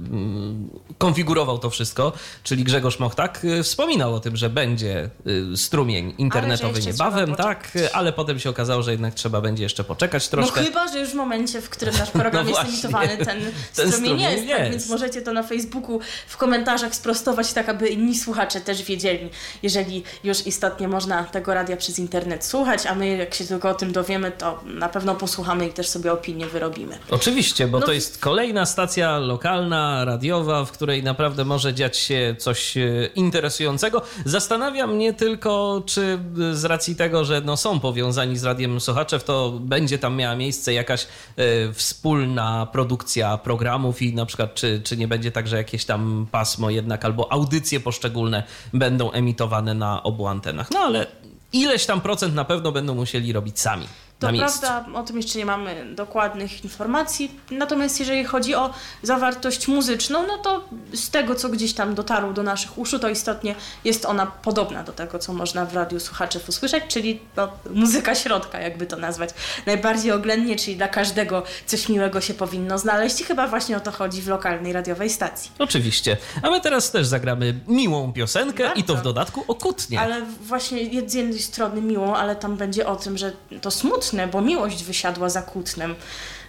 konfigurował to wszystko, czyli Grzegorz Mochtak, wspominał o tym, że będzie strumień internetowy niebawem, tak, ale potem się okazało, że jednak trzeba będzie jeszcze poczekać troszkę. No chyba, że już w momencie, w którym nasz program no jest emitowany, ten, ten strumień jest, jest. Tak, więc możecie to na Facebooku w komentarzach sprostować, tak aby inni słuchacze też wiedzieli, jeżeli już istotnie można tego radia przez internet słuchać, a my jak się tylko o tym dowiemy, to na pewno posłuchamy i też sobie opinię wyrobimy. Oczywiście, bo no. to jest kolejna stacja lokalna, radiowa, w której naprawdę może dziać się coś interesującego. Zastanawia mnie tylko, czy z racji tego, że no są powiązani z Radiem Sochaczew, to będzie tam miała miejsce jakaś y, wspólna produkcja programów i na przykład czy, czy nie będzie tak, że jakieś tam pasmo jednak albo audycje poszczególne będą emitowane na obu antenach. No ale ileś tam procent na pewno będą musieli robić sami. To prawda, o tym jeszcze nie mamy dokładnych informacji. Natomiast jeżeli chodzi o zawartość muzyczną, no to z tego, co gdzieś tam dotarło do naszych uszu, to istotnie jest ona podobna do tego, co można w radiu słuchaczów usłyszeć, czyli no, muzyka środka, jakby to nazwać. Najbardziej oględnie, czyli dla każdego coś miłego się powinno znaleźć i chyba właśnie o to chodzi w lokalnej radiowej stacji. Oczywiście. A my teraz też zagramy miłą piosenkę Bardzo. i to w dodatku okutnie. Ale właśnie z jednej strony miłą, ale tam będzie o tym, że to smutne bo miłość wysiadła za kłótnem,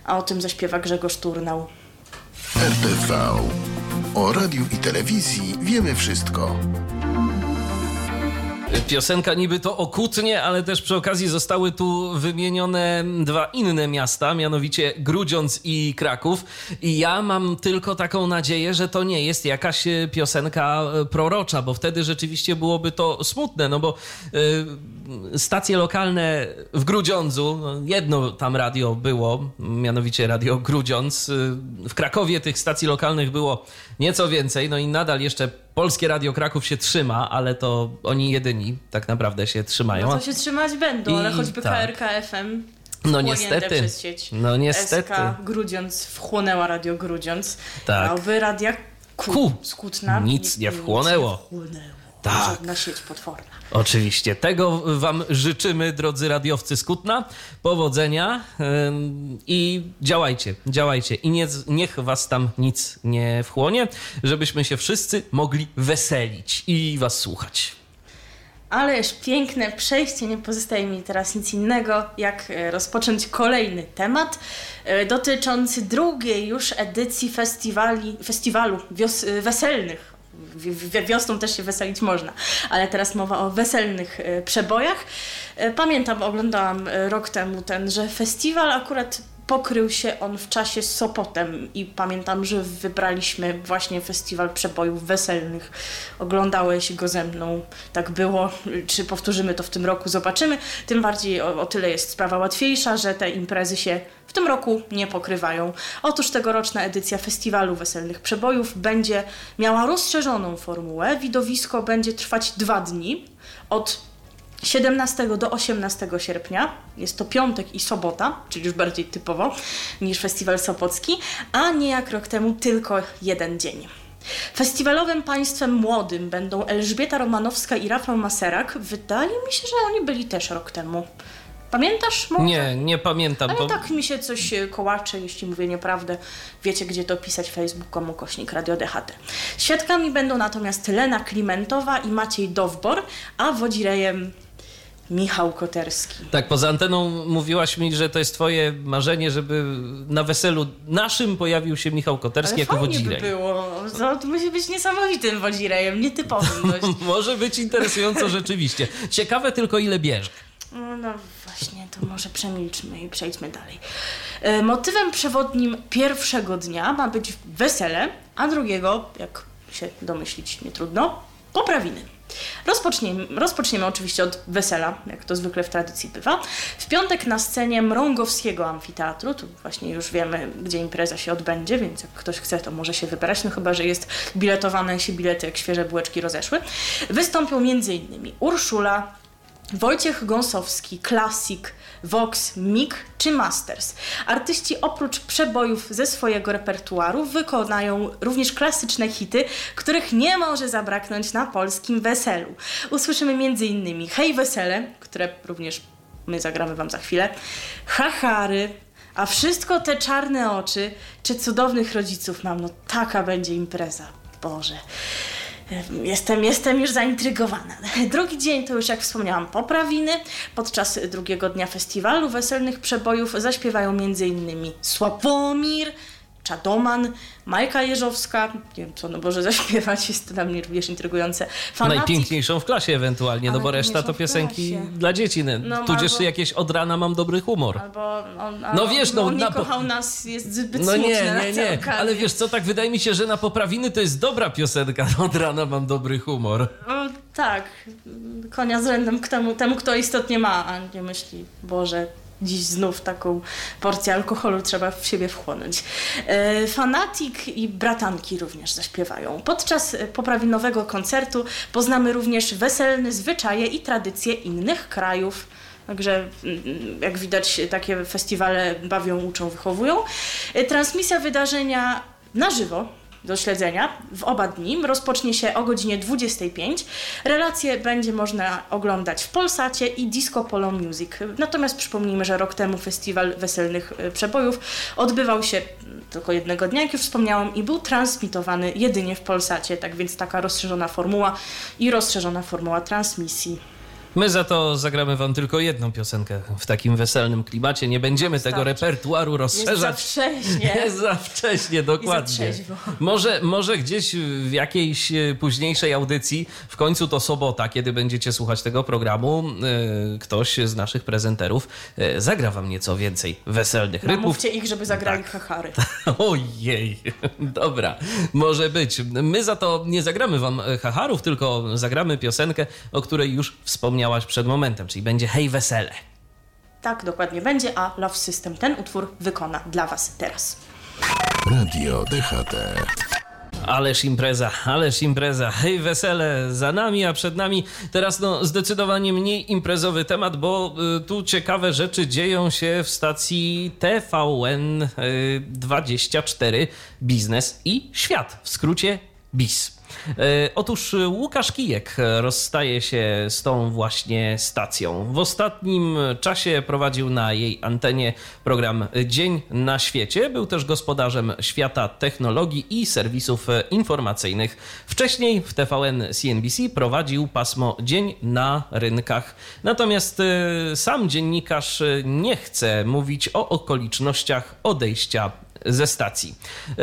a o tym zaśpiewa Grzegorz Turnał. RTV. O radiu i telewizji wiemy wszystko. Piosenka niby to okutnie, ale też przy okazji zostały tu wymienione dwa inne miasta, mianowicie Grudziądz i Kraków. I ja mam tylko taką nadzieję, że to nie jest jakaś e, piosenka e, prorocza, bo wtedy rzeczywiście byłoby to smutne, no bo y, stacje lokalne w Grudziądzu, no jedno tam radio było, mianowicie Radio Grudziądz. W Krakowie tych stacji lokalnych było nieco więcej, no i nadal jeszcze Polskie Radio Kraków się trzyma, ale to oni jedyni tak naprawdę się trzymają. No to się trzymać będą, I ale choćby tak. KRK FM No niestety. przez sieć. No niestety. SK Grudziądz wchłonęła Radio Grudziądz. Tak. A oby radia Ku, Ku. Skutna Nic nie wchłonęło. Nic nie wchłonęło. Tak. Żadna sieć potworna. Oczywiście. Tego Wam życzymy, drodzy radiowcy z Kutna. Powodzenia i działajcie, działajcie. I nie, niech Was tam nic nie wchłonie, żebyśmy się wszyscy mogli weselić i Was słuchać. Ależ piękne przejście, nie pozostaje mi teraz nic innego, jak e, rozpocząć kolejny temat e, dotyczący drugiej już edycji festiwali, festiwalu wios, e, weselnych. Wiosną też się weselić można, ale teraz mowa o weselnych e, przebojach. E, Pamiętam, oglądałam e, rok temu tenże festiwal, akurat pokrył się on w czasie Sopotem i pamiętam, że wybraliśmy właśnie festiwal przebojów weselnych. Oglądałeś go ze mną, tak było. Czy powtórzymy to w tym roku, zobaczymy. Tym bardziej o, o tyle jest sprawa łatwiejsza, że te imprezy się w tym roku nie pokrywają. Otóż tegoroczna edycja festiwalu weselnych przebojów będzie miała rozszerzoną formułę. Widowisko będzie trwać dwa dni od 17 do 18 sierpnia, jest to piątek i sobota, czyli już bardziej typowo niż festiwal Sopocki, a nie jak rok temu tylko jeden dzień. Festiwalowym państwem młodym będą Elżbieta Romanowska i Rafał Maserak. Wydaje mi się, że oni byli też rok temu. Pamiętasz? Może? Nie, nie pamiętam. Ale bo... tak mi się coś e, kołacze, jeśli mówię nieprawdę. Wiecie, gdzie to pisać facebook.com kośnik Radio DHT. Świadkami będą natomiast Lena Klimentowa i Maciej Dowbor, a wodzirejem Michał Koterski. Tak, poza anteną mówiłaś mi, że to jest twoje marzenie, żeby na weselu naszym pojawił się Michał Koterski Ale jako wodzirej. by było. To, to musi być niesamowitym wodzirejem, nietypowym dość. Może być interesująco rzeczywiście. Ciekawe tylko ile bierze. No, no właśnie, to może przemilczmy i przejdźmy dalej. E, Motywem przewodnim pierwszego dnia ma być wesele, a drugiego, jak się domyślić nie trudno, poprawiny. Rozpoczniemy, rozpoczniemy oczywiście od wesela, jak to zwykle w tradycji bywa. W piątek na scenie Mrągowskiego Amfiteatru, tu właśnie już wiemy, gdzie impreza się odbędzie, więc jak ktoś chce, to może się wybrać, no chyba, że jest biletowane, się bilety jak świeże bułeczki rozeszły. Wystąpią m.in. Urszula, Wojciech Gąsowski, Klasik, Vox, Mig czy Masters. Artyści oprócz przebojów ze swojego repertuaru wykonają również klasyczne hity, których nie może zabraknąć na polskim weselu. Usłyszymy m.in. Hej Wesele, które również my zagramy Wam za chwilę, Hachary, a wszystko te czarne oczy, czy cudownych rodziców mam, no taka będzie impreza. Boże. Jestem, jestem już zaintrygowana. Drugi dzień to już, jak wspomniałam, poprawiny. Podczas drugiego dnia festiwalu weselnych przebojów zaśpiewają m.in. Sławomir, Czadoman, Majka Jeżowska. Nie wiem, co no Boże zaśpiewać, jest to dla mnie również intrygujące. Fanatic, Najpiękniejszą w klasie ewentualnie, no bo reszta to piosenki dla dzieci. No, No, tudzież albo- jakieś od rana mam dobry humor. Albo on, No wiesz, no, on nie na kochał nas, jest zbyt No nie, nie, nie, ale wiesz co, tak wydaje mi się, że na poprawiny to jest dobra piosenka. Od rana mam dobry humor. O, tak, konia z rzędem k temu, temu, kto istotnie ma, a nie myśli, Boże, dziś znów taką porcję alkoholu trzeba w siebie wchłonąć. E, Fanatik i bratanki również zaśpiewają. Podczas e, poprawinowego koncertu poznamy również weselne zwyczaje i tradycje innych krajów. Także mm, jak widać takie festiwale bawią, uczą, wychowują. E, Transmisja wydarzenia na żywo do śledzenia w oba dni. Rozpocznie się o godzinie 25. Relacje będzie można oglądać w Polsacie i Disco Polo Music. Natomiast przypomnijmy, że rok temu festiwal weselnych e, przebojów odbywał się mm, tylko jednego dnia, jak już wspomniałam, i był transmitowany jedynie w Polsacie. Tak więc taka rozszerzona formuła i rozszerzona formuła transmisji. My za to zagramy wam tylko jedną piosenkę w takim weselnym klimacie. Nie będziemy tego repertuaru rozszerzać. Jest za wcześnie. Jest za wcześnie, dokładnie. Może, może gdzieś w jakiejś e, późniejszej audycji, w końcu to sobota, kiedy będziecie słuchać tego programu, e, ktoś z naszych prezenterów e, zagra wam nieco więcej weselnych rytmów. Mówcie ich, żeby zagrali tak. hachary. Ojej, dobra, może być. My za to nie zagramy wam hacharów, tylko zagramy piosenkę, o której już wspomniałaś przed momentem, czyli będzie Hej Wesele. Tak, dokładnie będzie, a Love System ten utwór wykona dla Was teraz. Radio DHT. Ależ impreza, ależ impreza. Hej, wesele za nami, a przed nami teraz no, zdecydowanie mniej imprezowy temat, bo y, tu ciekawe rzeczy dzieją się w stacji TVN y, 24 Biznes i Świat, w skrócie BIS. E, otóż Łukasz Kijek rozstaje się z tą właśnie stacją. W ostatnim czasie prowadził na jej antenie program Dzień na świecie. Był też gospodarzem świata technologii i serwisów informacyjnych. Wcześniej w TVN CNBC prowadził pasmo Dzień na rynkach. Natomiast e, sam dziennikarz nie chce mówić o okolicznościach odejścia ze stacji. E,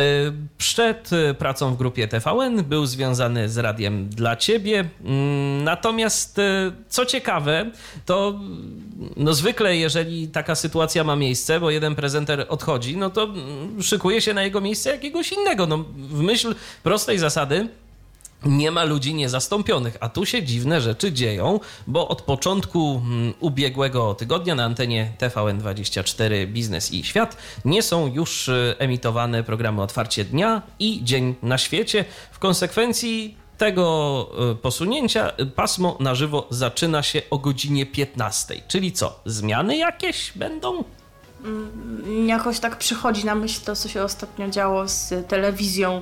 przed pracą w grupie TVN był związany z radiem dla ciebie. Mm, natomiast e, co ciekawe, to no zwykle jeżeli taka sytuacja ma miejsce, bo jeden prezenter odchodzi, no to mm, szykuje się na jego miejsce jakiegoś innego. No, w myśl prostej zasady nie ma ludzi niezastąpionych, a tu się dziwne rzeczy dzieją, bo od początku mm, ubiegłego tygodnia na antenie TVN24 Biznes i Świat nie są już y, emitowane programy Otwarcie Dnia i Dzień na Świecie. W konsekwencji tego y, posunięcia y, pasmo na żywo zaczyna się o godzinie 15. Czyli co, zmiany jakieś będą? Mm, jakoś tak przychodzi na myśl to, co się ostatnio działo z telewizją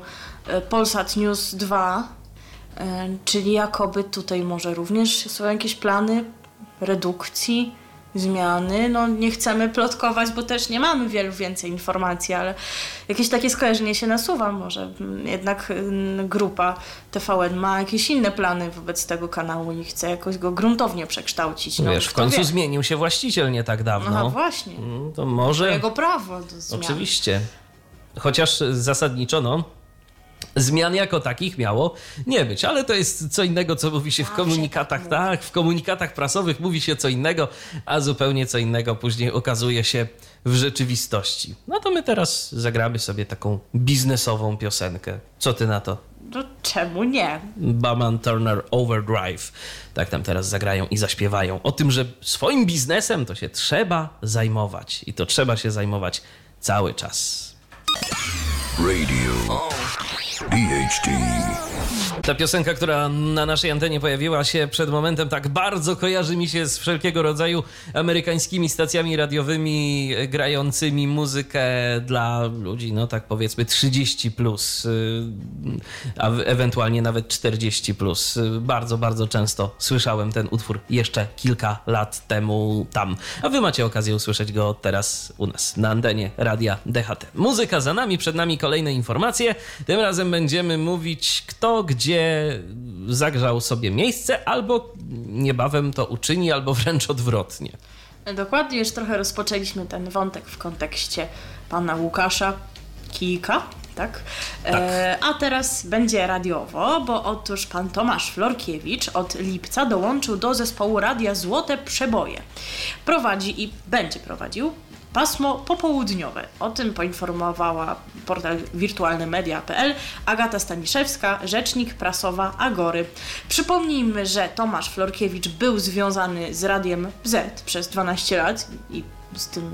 Polsat News 2 E, czyli jakoby tutaj może również są jakieś plany redukcji, zmiany. No nie chcemy plotkować, bo też nie mamy wielu więcej informacji, ale jakieś takie skojarzenie się nasuwa. Może jednak grupa TVN ma jakieś inne plany wobec tego kanału i chce jakoś go gruntownie przekształcić. No, Wiesz, w końcu wie. zmienił się właściciel nie tak dawno. No właśnie. Mm, to może... To jego prawo do zmiany. Oczywiście. Chociaż zasadniczo, no, Zmian jako takich miało nie być, ale to jest co innego, co mówi się w komunikatach. Tak, w komunikatach prasowych mówi się co innego, a zupełnie co innego później okazuje się w rzeczywistości. No to my teraz zagramy sobie taką biznesową piosenkę. Co ty na to? No czemu nie? Baman Turner Overdrive. Tak tam teraz zagrają i zaśpiewają o tym, że swoim biznesem to się trzeba zajmować i to trzeba się zajmować cały czas. Radio. DHT. Ta piosenka, która na naszej antenie pojawiła się przed momentem, tak bardzo kojarzy mi się z wszelkiego rodzaju amerykańskimi stacjami radiowymi grającymi muzykę dla ludzi, no tak powiedzmy 30 plus, y, a ewentualnie nawet 40 plus. Bardzo, bardzo często słyszałem ten utwór jeszcze kilka lat temu tam. A wy macie okazję usłyszeć go teraz u nas na antenie radia DHT. Muzyka za nami, przed nami kolejne informacje. Tym razem będziemy mówić kto, gdzie zagrzał sobie miejsce, albo niebawem to uczyni, albo wręcz odwrotnie. Dokładnie, już trochę rozpoczęliśmy ten wątek w kontekście pana Łukasza Kijka, tak? tak. E, a teraz będzie radiowo, bo otóż pan Tomasz Florkiewicz od lipca dołączył do zespołu Radia Złote Przeboje. Prowadzi i będzie prowadził pasmo popołudniowe. O tym poinformowała portal wirtualnemedia.pl Agata Staniszewska, rzecznik prasowa Agory. Przypomnijmy, że Tomasz Florkiewicz był związany z Radiem Z przez 12 lat i z tym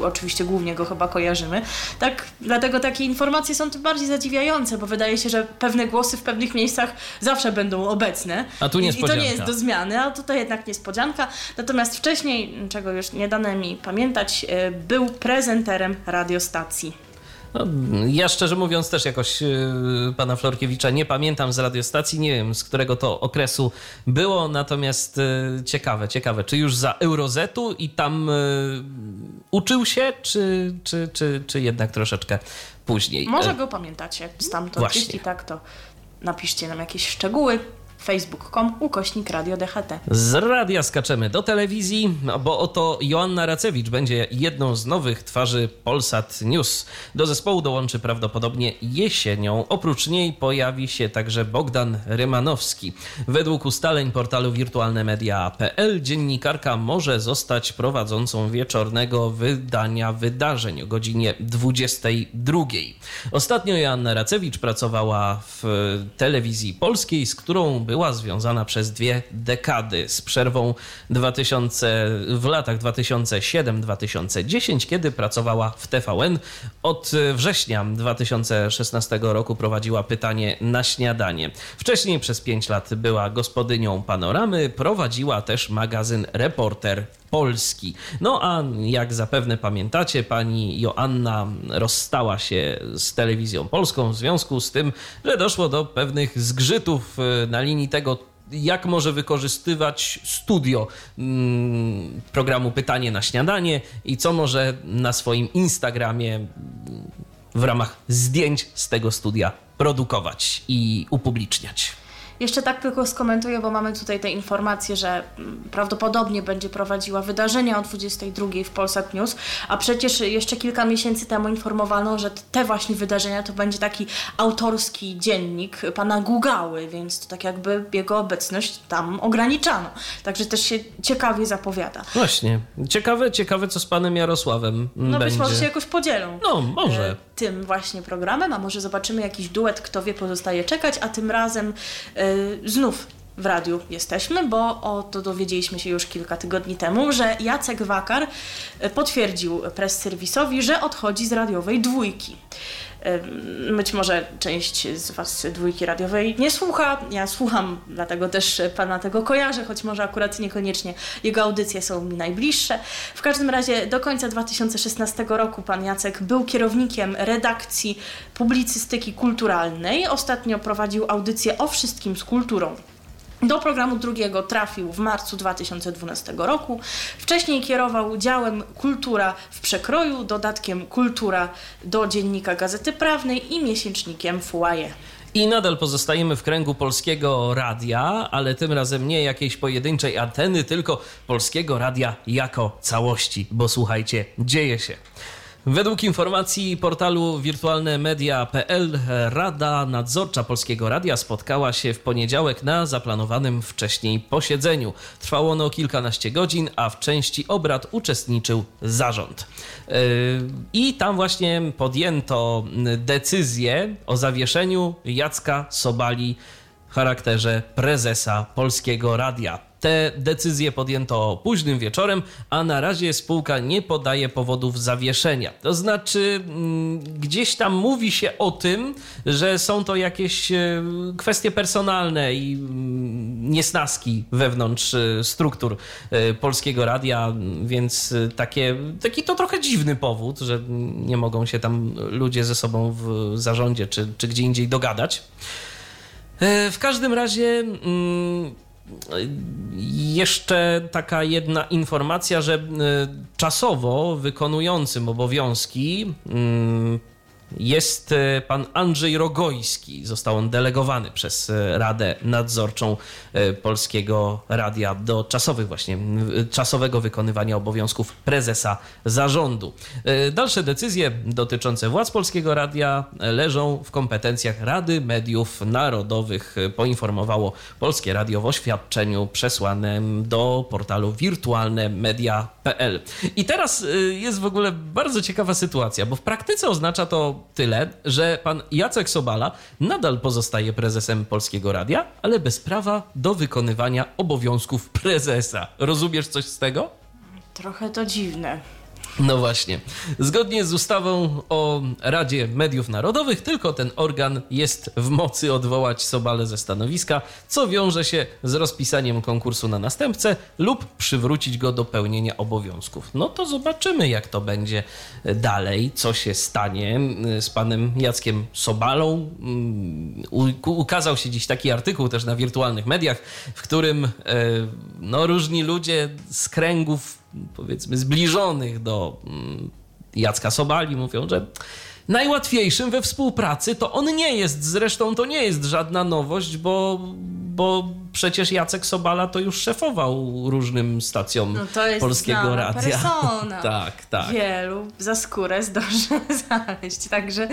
oczywiście głównie go chyba kojarzymy. Tak, dlatego takie informacje są tym bardziej zadziwiające, bo wydaje się, że pewne głosy w pewnych miejscach zawsze będą obecne. A tu niespodzianka. I, i to nie jest do zmiany, a tutaj jednak niespodzianka. Natomiast wcześniej, czego już nie dane mi pamiętać, e, był prezenterem radiostacji. No, ja szczerze mówiąc też jakoś yy, pana Florkiewicza nie pamiętam z radiostacji, nie wiem z którego to okresu było, natomiast yy, ciekawe, ciekawe, czy już za Eurozetu i tam yy, uczył się, czy, czy, czy, czy jednak troszeczkę później? Może go pamiętacie stamtąd, Właśnie. jeśli tak, to napiszcie nam jakieś szczegóły. facebook.com ukośnik Radio DHT. Z radia skaczemy do telewizji, no bo oto Joanna Racewicz będzie jedną z nowych twarzy Polsat News. Do zespołu dołączy prawdopodobnie jesienią. Oprócz niej pojawi się także Bogdan Rymanowski. Według ustaleń portalu wirtualnemedia.pl dziennikarka może zostać prowadzącą wieczornego wydania wydarzeń o godzinie 22. Ostatnio Joanna Racewicz pracowała w telewizji polskiej, z którą była związana przez dwie dekady z przerwą 2000, w latach 2007-2010, kiedy pracowała w TVN. Od września 2016 roku prowadziła pytanie na śniadanie. Wcześniej przez 5 lat była gospodynią panoramy, prowadziła też magazyn Reporter Polski. No a jak zapewne pamiętacie, pani Joanna rozstała się z telewizją polską w związku z tym, że doszło do pewnych zgrzytów e, na linii tego, jak może wykorzystywać studio mm, programu Pytanie na śniadanie i co może na swoim Instagramie mm, w ramach zdjęć z tego studia produkować i upubliczniać. Jeszcze tak tylko skomentuję, bo mamy tutaj te informacje, że mm, prawdopodobnie będzie prowadziła wydarzenia o 22 w Polsat News, a przecież jeszcze kilka miesięcy temu informowano, że te właśnie wydarzenia to będzie taki autorski dziennik pana Gugały, więc to tak jakby jego obecność tam ograniczano. Także też się ciekawie zapowiada. Właśnie. Ciekawe, ciekawe co z panem Jarosławem No będzie. być może się jakoś podzielą. No, może. Tym właśnie programem, a może zobaczymy jakiś duet, kto wie, pozostaje czekać, a tym razem e, znów w radiu jesteśmy, bo o to dowiedzieliśmy się już kilka tygodni temu, że Jacek Wakar e, potwierdził press serwisowi, że odchodzi z radiowej dwójki. Być może część z Was dwójki radiowej nie słucha. Ja słucham, dlatego też pana tego kojarzę, choć może akurat niekoniecznie jego audycje są mi najbliższe. W każdym razie do końca 2016 roku pan Jacek był kierownikiem redakcji publicystyki kulturalnej. Ostatnio prowadził audycję o wszystkim z kulturą. Do programu drugiego trafił w marcu 2012 roku. Wcześniej kierował działem Kultura w przekroju, dodatkiem Kultura do dziennika Gazety Prawnej i miesięcznikiem FUAje. I nadal pozostajemy w kręgu polskiego radia, ale tym razem nie jakiejś pojedynczej anteny, tylko polskiego radia jako całości, bo słuchajcie, dzieje się. Według informacji portalu wirtualnemedia.pl Rada Nadzorcza Polskiego Radia spotkała się w poniedziałek na zaplanowanym wcześniej posiedzeniu. Trwało ono kilkanaście godzin, a w części obrad uczestniczył zarząd. Yy, I tam właśnie podjęto decyzję o zawieszeniu Jacka Sobali charakterze prezesa Polskiego Radia. Te decyzje podjęto późnym wieczorem, a na razie spółka nie podaje powodów zawieszenia. To znaczy, mm, gdzieś tam mówi się o tym, że są to jakieś e, kwestie personalne i mm, niesnaski wewnątrz e, struktur e, polskiego radia, więc takie, taki to trochę dziwny powód, że nie mogą się tam ludzie ze sobą w zarządzie czy, czy gdzie indziej dogadać. W każdym razie mm, jeszcze taka jedna informacja, że e, czasowo wykonującym obowiązki mm, jest e, pan Andrzej Rogojski. Został on delegowany przez e, Radę Nadzorczą e, Polskiego Radia do czasowych właśnie, czasowego wykonywania obowiązków prezesa zarządu. Dalsze decyzje dotyczące władz Polskiego Radia leżą w kompetencjach Rady Mediów Narodowych, poinformowało Polskie Radio w oświadczeniu przesłanym do portalu wirtualnemedia.pl. I teraz jest w ogóle bardzo ciekawa sytuacja, bo w praktyce oznacza to tyle, że pan Jacek Sobala nadal pozostaje prezesem Polskiego Radia, ale bez prawa do wykonywania obowiązków prezesa. Rozumiesz coś z tego? Trochę to dziwne. No właśnie. Zgodnie z ustawą o Radzie Mediów Narodowych, tylko ten organ jest w mocy odwołać Sobale ze stanowiska, co wiąże się z rozpisaniem konkursu na następcę lub przywrócić go do pełnienia obowiązków. No to zobaczymy, jak to będzie dalej, co się stanie z panem Jackiem Sobalą. Mm, Ukazał się dziś taki artykuł też na wirtualnych mediach, w którym e, no, różni ludzie z kręgów powiedzmy zbliżonych do mm, Jacka Sobali mówią, że najłatwiejszym we współpracy to on nie jest. Zresztą to nie jest żadna nowość, bo bo przecież Jacek Sobala to już szefował różnym stacjom No to jest Polskiego Radia. persona. tak, tak. Wielu za skórę zdąży znaleźć. Także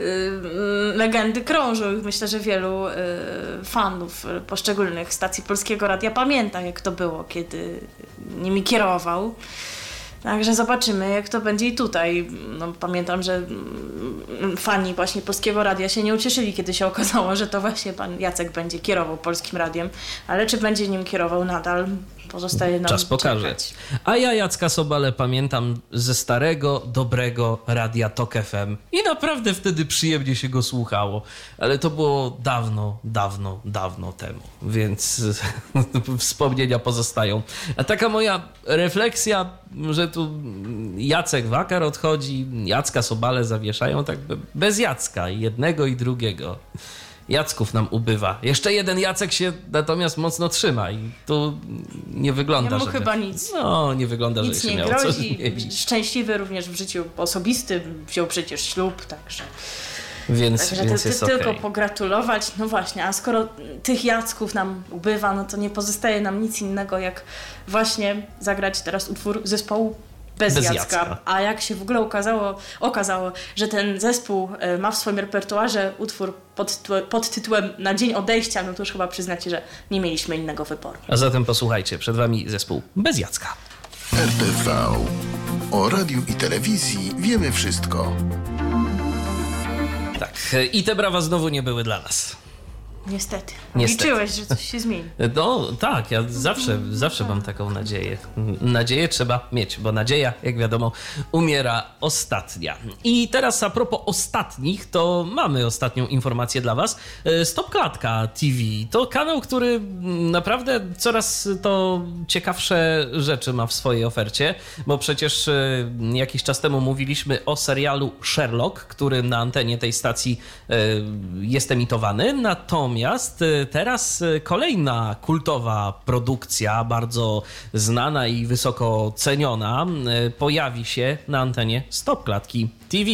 y, legendy krążą. Myślę, że wielu y, fanów poszczególnych stacji Polskiego Radia pamięta, jak to było, kiedy nimi kierował. Także zobaczymy, jak to będzie i tutaj. No, pamiętam, że mm, fani właśnie Polskiego Radia się nie ucieszyli, kiedy się okazało, że to właśnie pan Jacek będzie kierował Polskim Radiem, ale czy będzie nim kierował nadal, pozostaje nam Czas pokaże. czekać. A ja Jacka Sobale pamiętam ze starego, dobrego radia Tok FM i naprawdę wtedy przyjemnie się go słuchało, ale to było dawno, dawno, dawno temu, więc wspomnienia pozostają. A taka moja refleksja, że tu Jacek Wakar odchodzi, Jacka Sobale zawieszają, tak be- bez Jacka, jednego i drugiego. Jacków nam ubywa. Jeszcze jeden Jacek się natomiast mocno trzyma i tu nie wygląda, Jemu żeby... chyba nic. No, nie wygląda, Nic że się nie miało co grozi. zmienić. Szczęśliwy również w życiu osobistym, wziął przecież ślub, także, Więc, także więc ty, ty, tylko pogratulować. No właśnie, a skoro tych Jacków nam ubywa, no to nie pozostaje nam nic innego, jak właśnie zagrać teraz utwór zespołu bez, Bez Jacka. Jacka. A jak się w ogóle okazało, okazało, że ten zespół e, ma w swoim repertuarze utwór pod, tytułem- pod tytułem Na dzień odejścia, no to już chyba przyznacie, że nie mieliśmy innego wyboru. A zatem posłuchajcie, przed wami zespół bez Jacka. RTV. O radiu i telewizji wiemy wszystko. Tak, i te brawa znowu nie były dla nas. Niestety. Niestety. Liczyłeś, że coś się zmieni. No tak, ja zawsze, zawsze mam taką nadzieję. Nadzieję trzeba mieć, bo nadzieja, jak wiadomo, umiera ostatnia. I teraz a propos ostatnich, to mamy ostatnią informację dla Was. E, Stop Klatka TV to kanał, który naprawdę coraz to ciekawsze rzeczy ma w swojej ofercie, bo przecież e, jakiś czas temu mówiliśmy o serialu Sherlock, który na antenie tej stacji e, jest emitowany. Natomiast e, teraz e, kolejna kultowa produkcja, bardzo znana i wysoko ceniona, e, pojawi się na antenie Stop Klatki TV.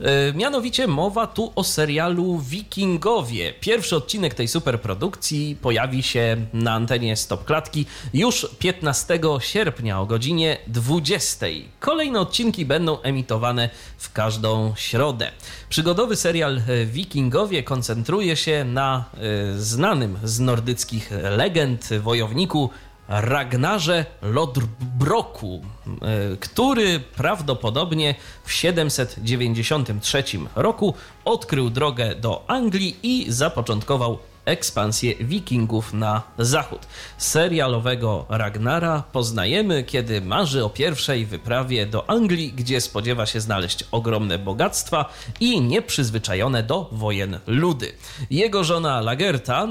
E, Mianowicie mowa tu o serialu Wikingowie. Pierwszy odcinek tej superprodukcji pojawi się na antenie Stop Klatki już 15 sierpnia o godzinie 20. Kolejne odcinki będą emitowane w każdą środę. Przygodowy serial e, Wikingowie koncentruje się na e, znanym z nordyckich legend wojowniku Ragnarze Lodbroku, e, który prawdopodobnie w 793 roku odkrył drogę do Anglii i zapoczątkował ekspansję wikingów na zachód. Serialowego Ragnara poznajemy, kiedy marzy o pierwszej wyprawie do Anglii, gdzie spodziewa się znaleźć ogromne bogactwa i nieprzyzwyczajone do wojen ludy. Jego żona Lagerta, e,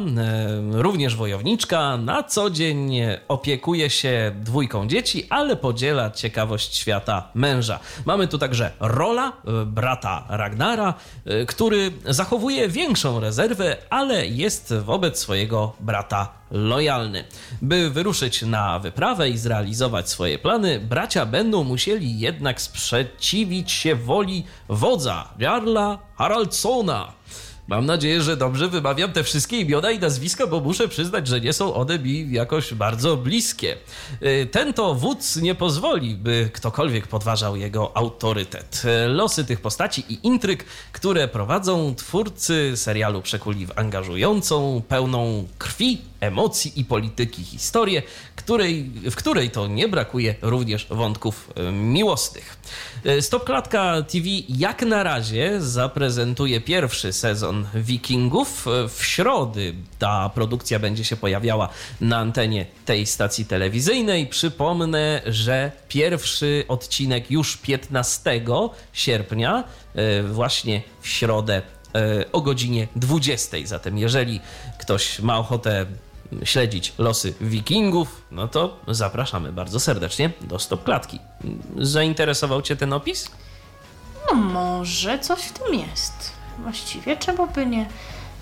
również wojowniczka, na co dzień opiekuje się dwójką dzieci, ale podziela ciekawość świata męża. Mamy tu także Rola, e, brata Ragnara, e, który zachowuje większą rezerwę, ale jest wobec swojego brata lojalny. By wyruszyć na wyprawę i zrealizować swoje plany, bracia będą musieli jednak sprzeciwić się woli wodza, Jarla Haraldsona. Mam nadzieję, że dobrze wymawiam te wszystkie imiona i nazwiska, bo muszę przyznać, że nie są one mi jakoś bardzo bliskie. Y, Ten to wódz nie pozwoli, by ktokolwiek podważał jego autorytet. Y, Losy tych postaci i intryg, które prowadzą twórcy serialu przekuli w angażującą, pełną krwi, emocji i polityki historię, której, w której to nie brakuje również wątków y, miłosnych. Y, Stop Klatka TV jak na razie zaprezentuje pierwszy sezon Wikingów. Y, W środy ta produkcja będzie się pojawiała na antenie tej stacji telewizyjnej. Przypomnę, że pierwszy odcinek już 15 sierpnia, y, właśnie w środę y, o godzinie 20. Zatem jeżeli ktoś ma ochotę śledzić losy wikingów, no to zapraszamy bardzo serdecznie do Stop Klatki. Zainteresował Cię ten opis? No może coś w tym jest. Właściwie czemu by nie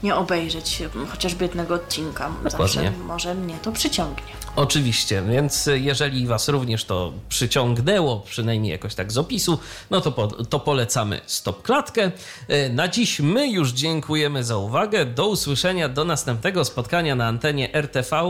nie obejrzeć chociażby jednego odcinka. Zawsze może mnie to przyciągnie. Oczywiście, więc jeżeli Was również to przyciągnęło, przynajmniej jakoś tak z opisu, no to, po, to polecamy Stop Klatkę. E, na dziś my już dziękujemy za uwagę. Do usłyszenia, do następnego spotkania na antenie RTV e,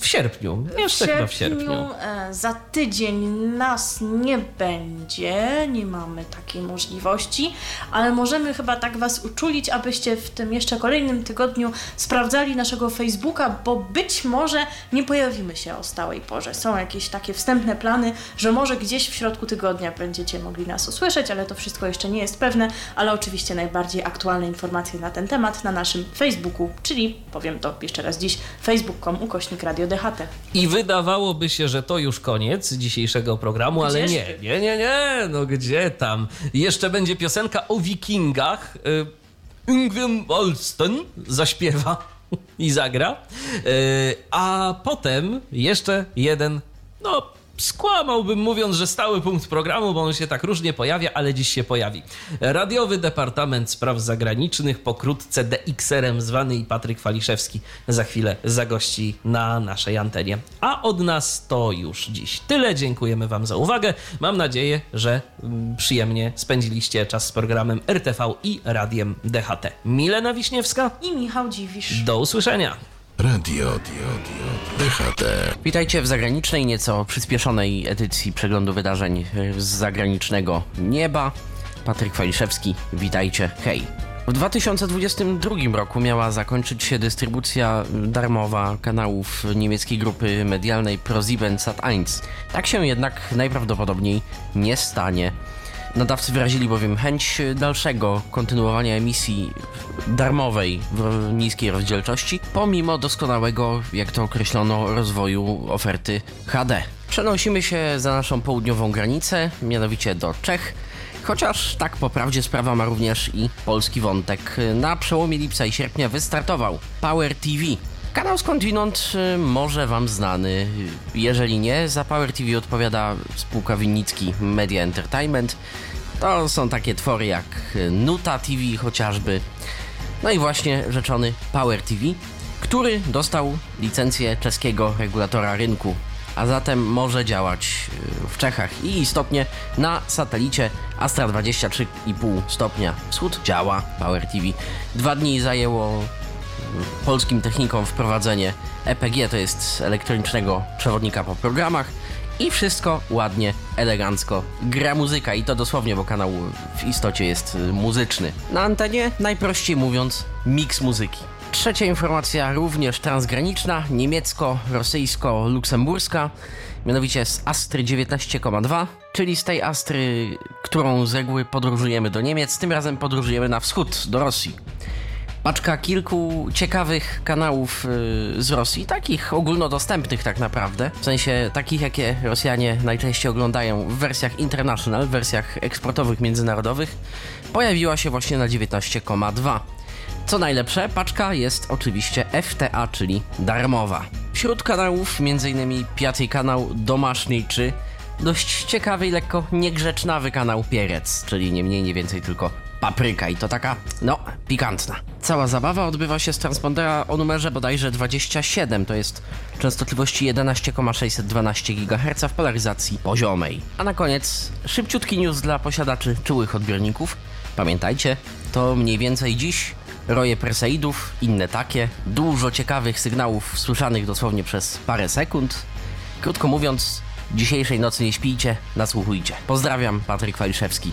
w sierpniu. Jeszcze w sierpniu, w sierpniu. E, za tydzień nas nie będzie, nie mamy takiej możliwości, ale możemy chyba tak Was uczulić, abyście w tym jeszcze kolejnym tygodniu sprawdzali naszego Facebooka, bo być może nie pojawimy się o stałej porze. Są jakieś takie wstępne plany, że może gdzieś w środku tygodnia będziecie mogli nas usłyszeć, ale to wszystko jeszcze nie jest pewne, ale oczywiście najbardziej aktualne informacje na ten temat na naszym Facebooku, czyli powiem to jeszcze raz dziś, facebook.com ukośnik Radio DHT. I wydawałoby się, że to już koniec dzisiejszego programu, ale nie, nie, nie, nie, no gdzie tam? Jeszcze będzie piosenka o wikingach. Yngwild Olsten zaśpiewa i zagra. E, a potem jeszcze jeden, no skłamałbym mówiąc, że stały punkt programu, bo on się tak różnie pojawia, ale dziś się pojawi. Radiowy Departament Spraw Zagranicznych, pokrótce DXR-em zwany i Patryk Waliszewski za chwilę zagości na naszej antenie. A od nas to już dziś tyle. Dziękujemy Wam za uwagę. Mam nadzieję, że mm, przyjemnie spędziliście czas z programem RTV i Radiem DHT. Milena Wiśniewska i Michał Dziwisz. Do usłyszenia. Radio, dio, dio, DHT. Witajcie w zagranicznej, nieco przyspieszonej edycji przeglądu wydarzeń z zagranicznego nieba. Patryk Waliszewski, witajcie, hej. W 2022 roku miała zakończyć się dystrybucja darmowa kanałów niemieckiej grupy medialnej ProSieben Sat1. Tak się jednak najprawdopodobniej nie stanie. Nadawcy wyrazili bowiem chęć dalszego kontynuowania emisji darmowej w niskiej rozdzielczości, pomimo doskonałego, jak to określono, rozwoju oferty HD. Przenosimy się za naszą południową granicę, mianowicie do Czech. Chociaż tak po prawdzie sprawa ma również i polski wątek. Na przełomie lipca i sierpnia wystartował Power TV, Kanał skądinąd y, może Wam znany. Jeżeli nie, za Power TV odpowiada spółka Winnicki Media Entertainment. To są takie twory jak Nuta TV chociażby. No i właśnie rzeczony Power TV, który dostał licencję czeskiego regulatora rynku, a zatem może działać y, w Czechach i istotnie na satelicie Astra 23,5 stopnia wschód działa Power TV. Dwa dni zajęło polskim technikom wprowadzenie EPG, to jest elektronicznego przewodnika po programach. I wszystko ładnie, elegancko. Gra muzyka i to dosłownie, bo kanał w istocie jest y, muzyczny. Na antenie, najprościej mówiąc, miks muzyki. Trzecia informacja, również transgraniczna, niemiecko-rosyjsko-luksemburska, mianowicie z Astry 19,2, czyli z tej Astry, którą z reguły podróżujemy do Niemiec, tym razem podróżujemy na wschód, do Rosji paczka kilku ciekawych kanałów yy, z Rosji, takich ogólnodostępnych tak naprawdę, w sensie takich, jakie Rosjanie najczęściej oglądają w wersjach international, w wersjach eksportowych, międzynarodowych, pojawiła się właśnie na 19,2. Co najlepsze, paczka jest oczywiście FTA, czyli darmowa. Wśród kanałów m.in. piąty kanał Domaszniej czy dość ciekawy i lekko niegrzecznawy kanał Pierec, czyli nie mniej, nie więcej tylko papryka i to taka, no, pikantna. Cała zabawa odbywa się z transpondera o numerze bodajże 27, to jest częstotliwości 11,612 GHz w polaryzacji poziomej. A na koniec szybciutki news dla posiadaczy czułych odbiorników. Pamiętajcie, to mniej więcej dziś roje Perseidów, inne takie, dużo ciekawych sygnałów słyszanych dosłownie przez parę sekund. Krótko mówiąc, Dzisiejszej nocy nie śpijcie, nasłuchujcie. Pozdrawiam, Patryk Waliszewski.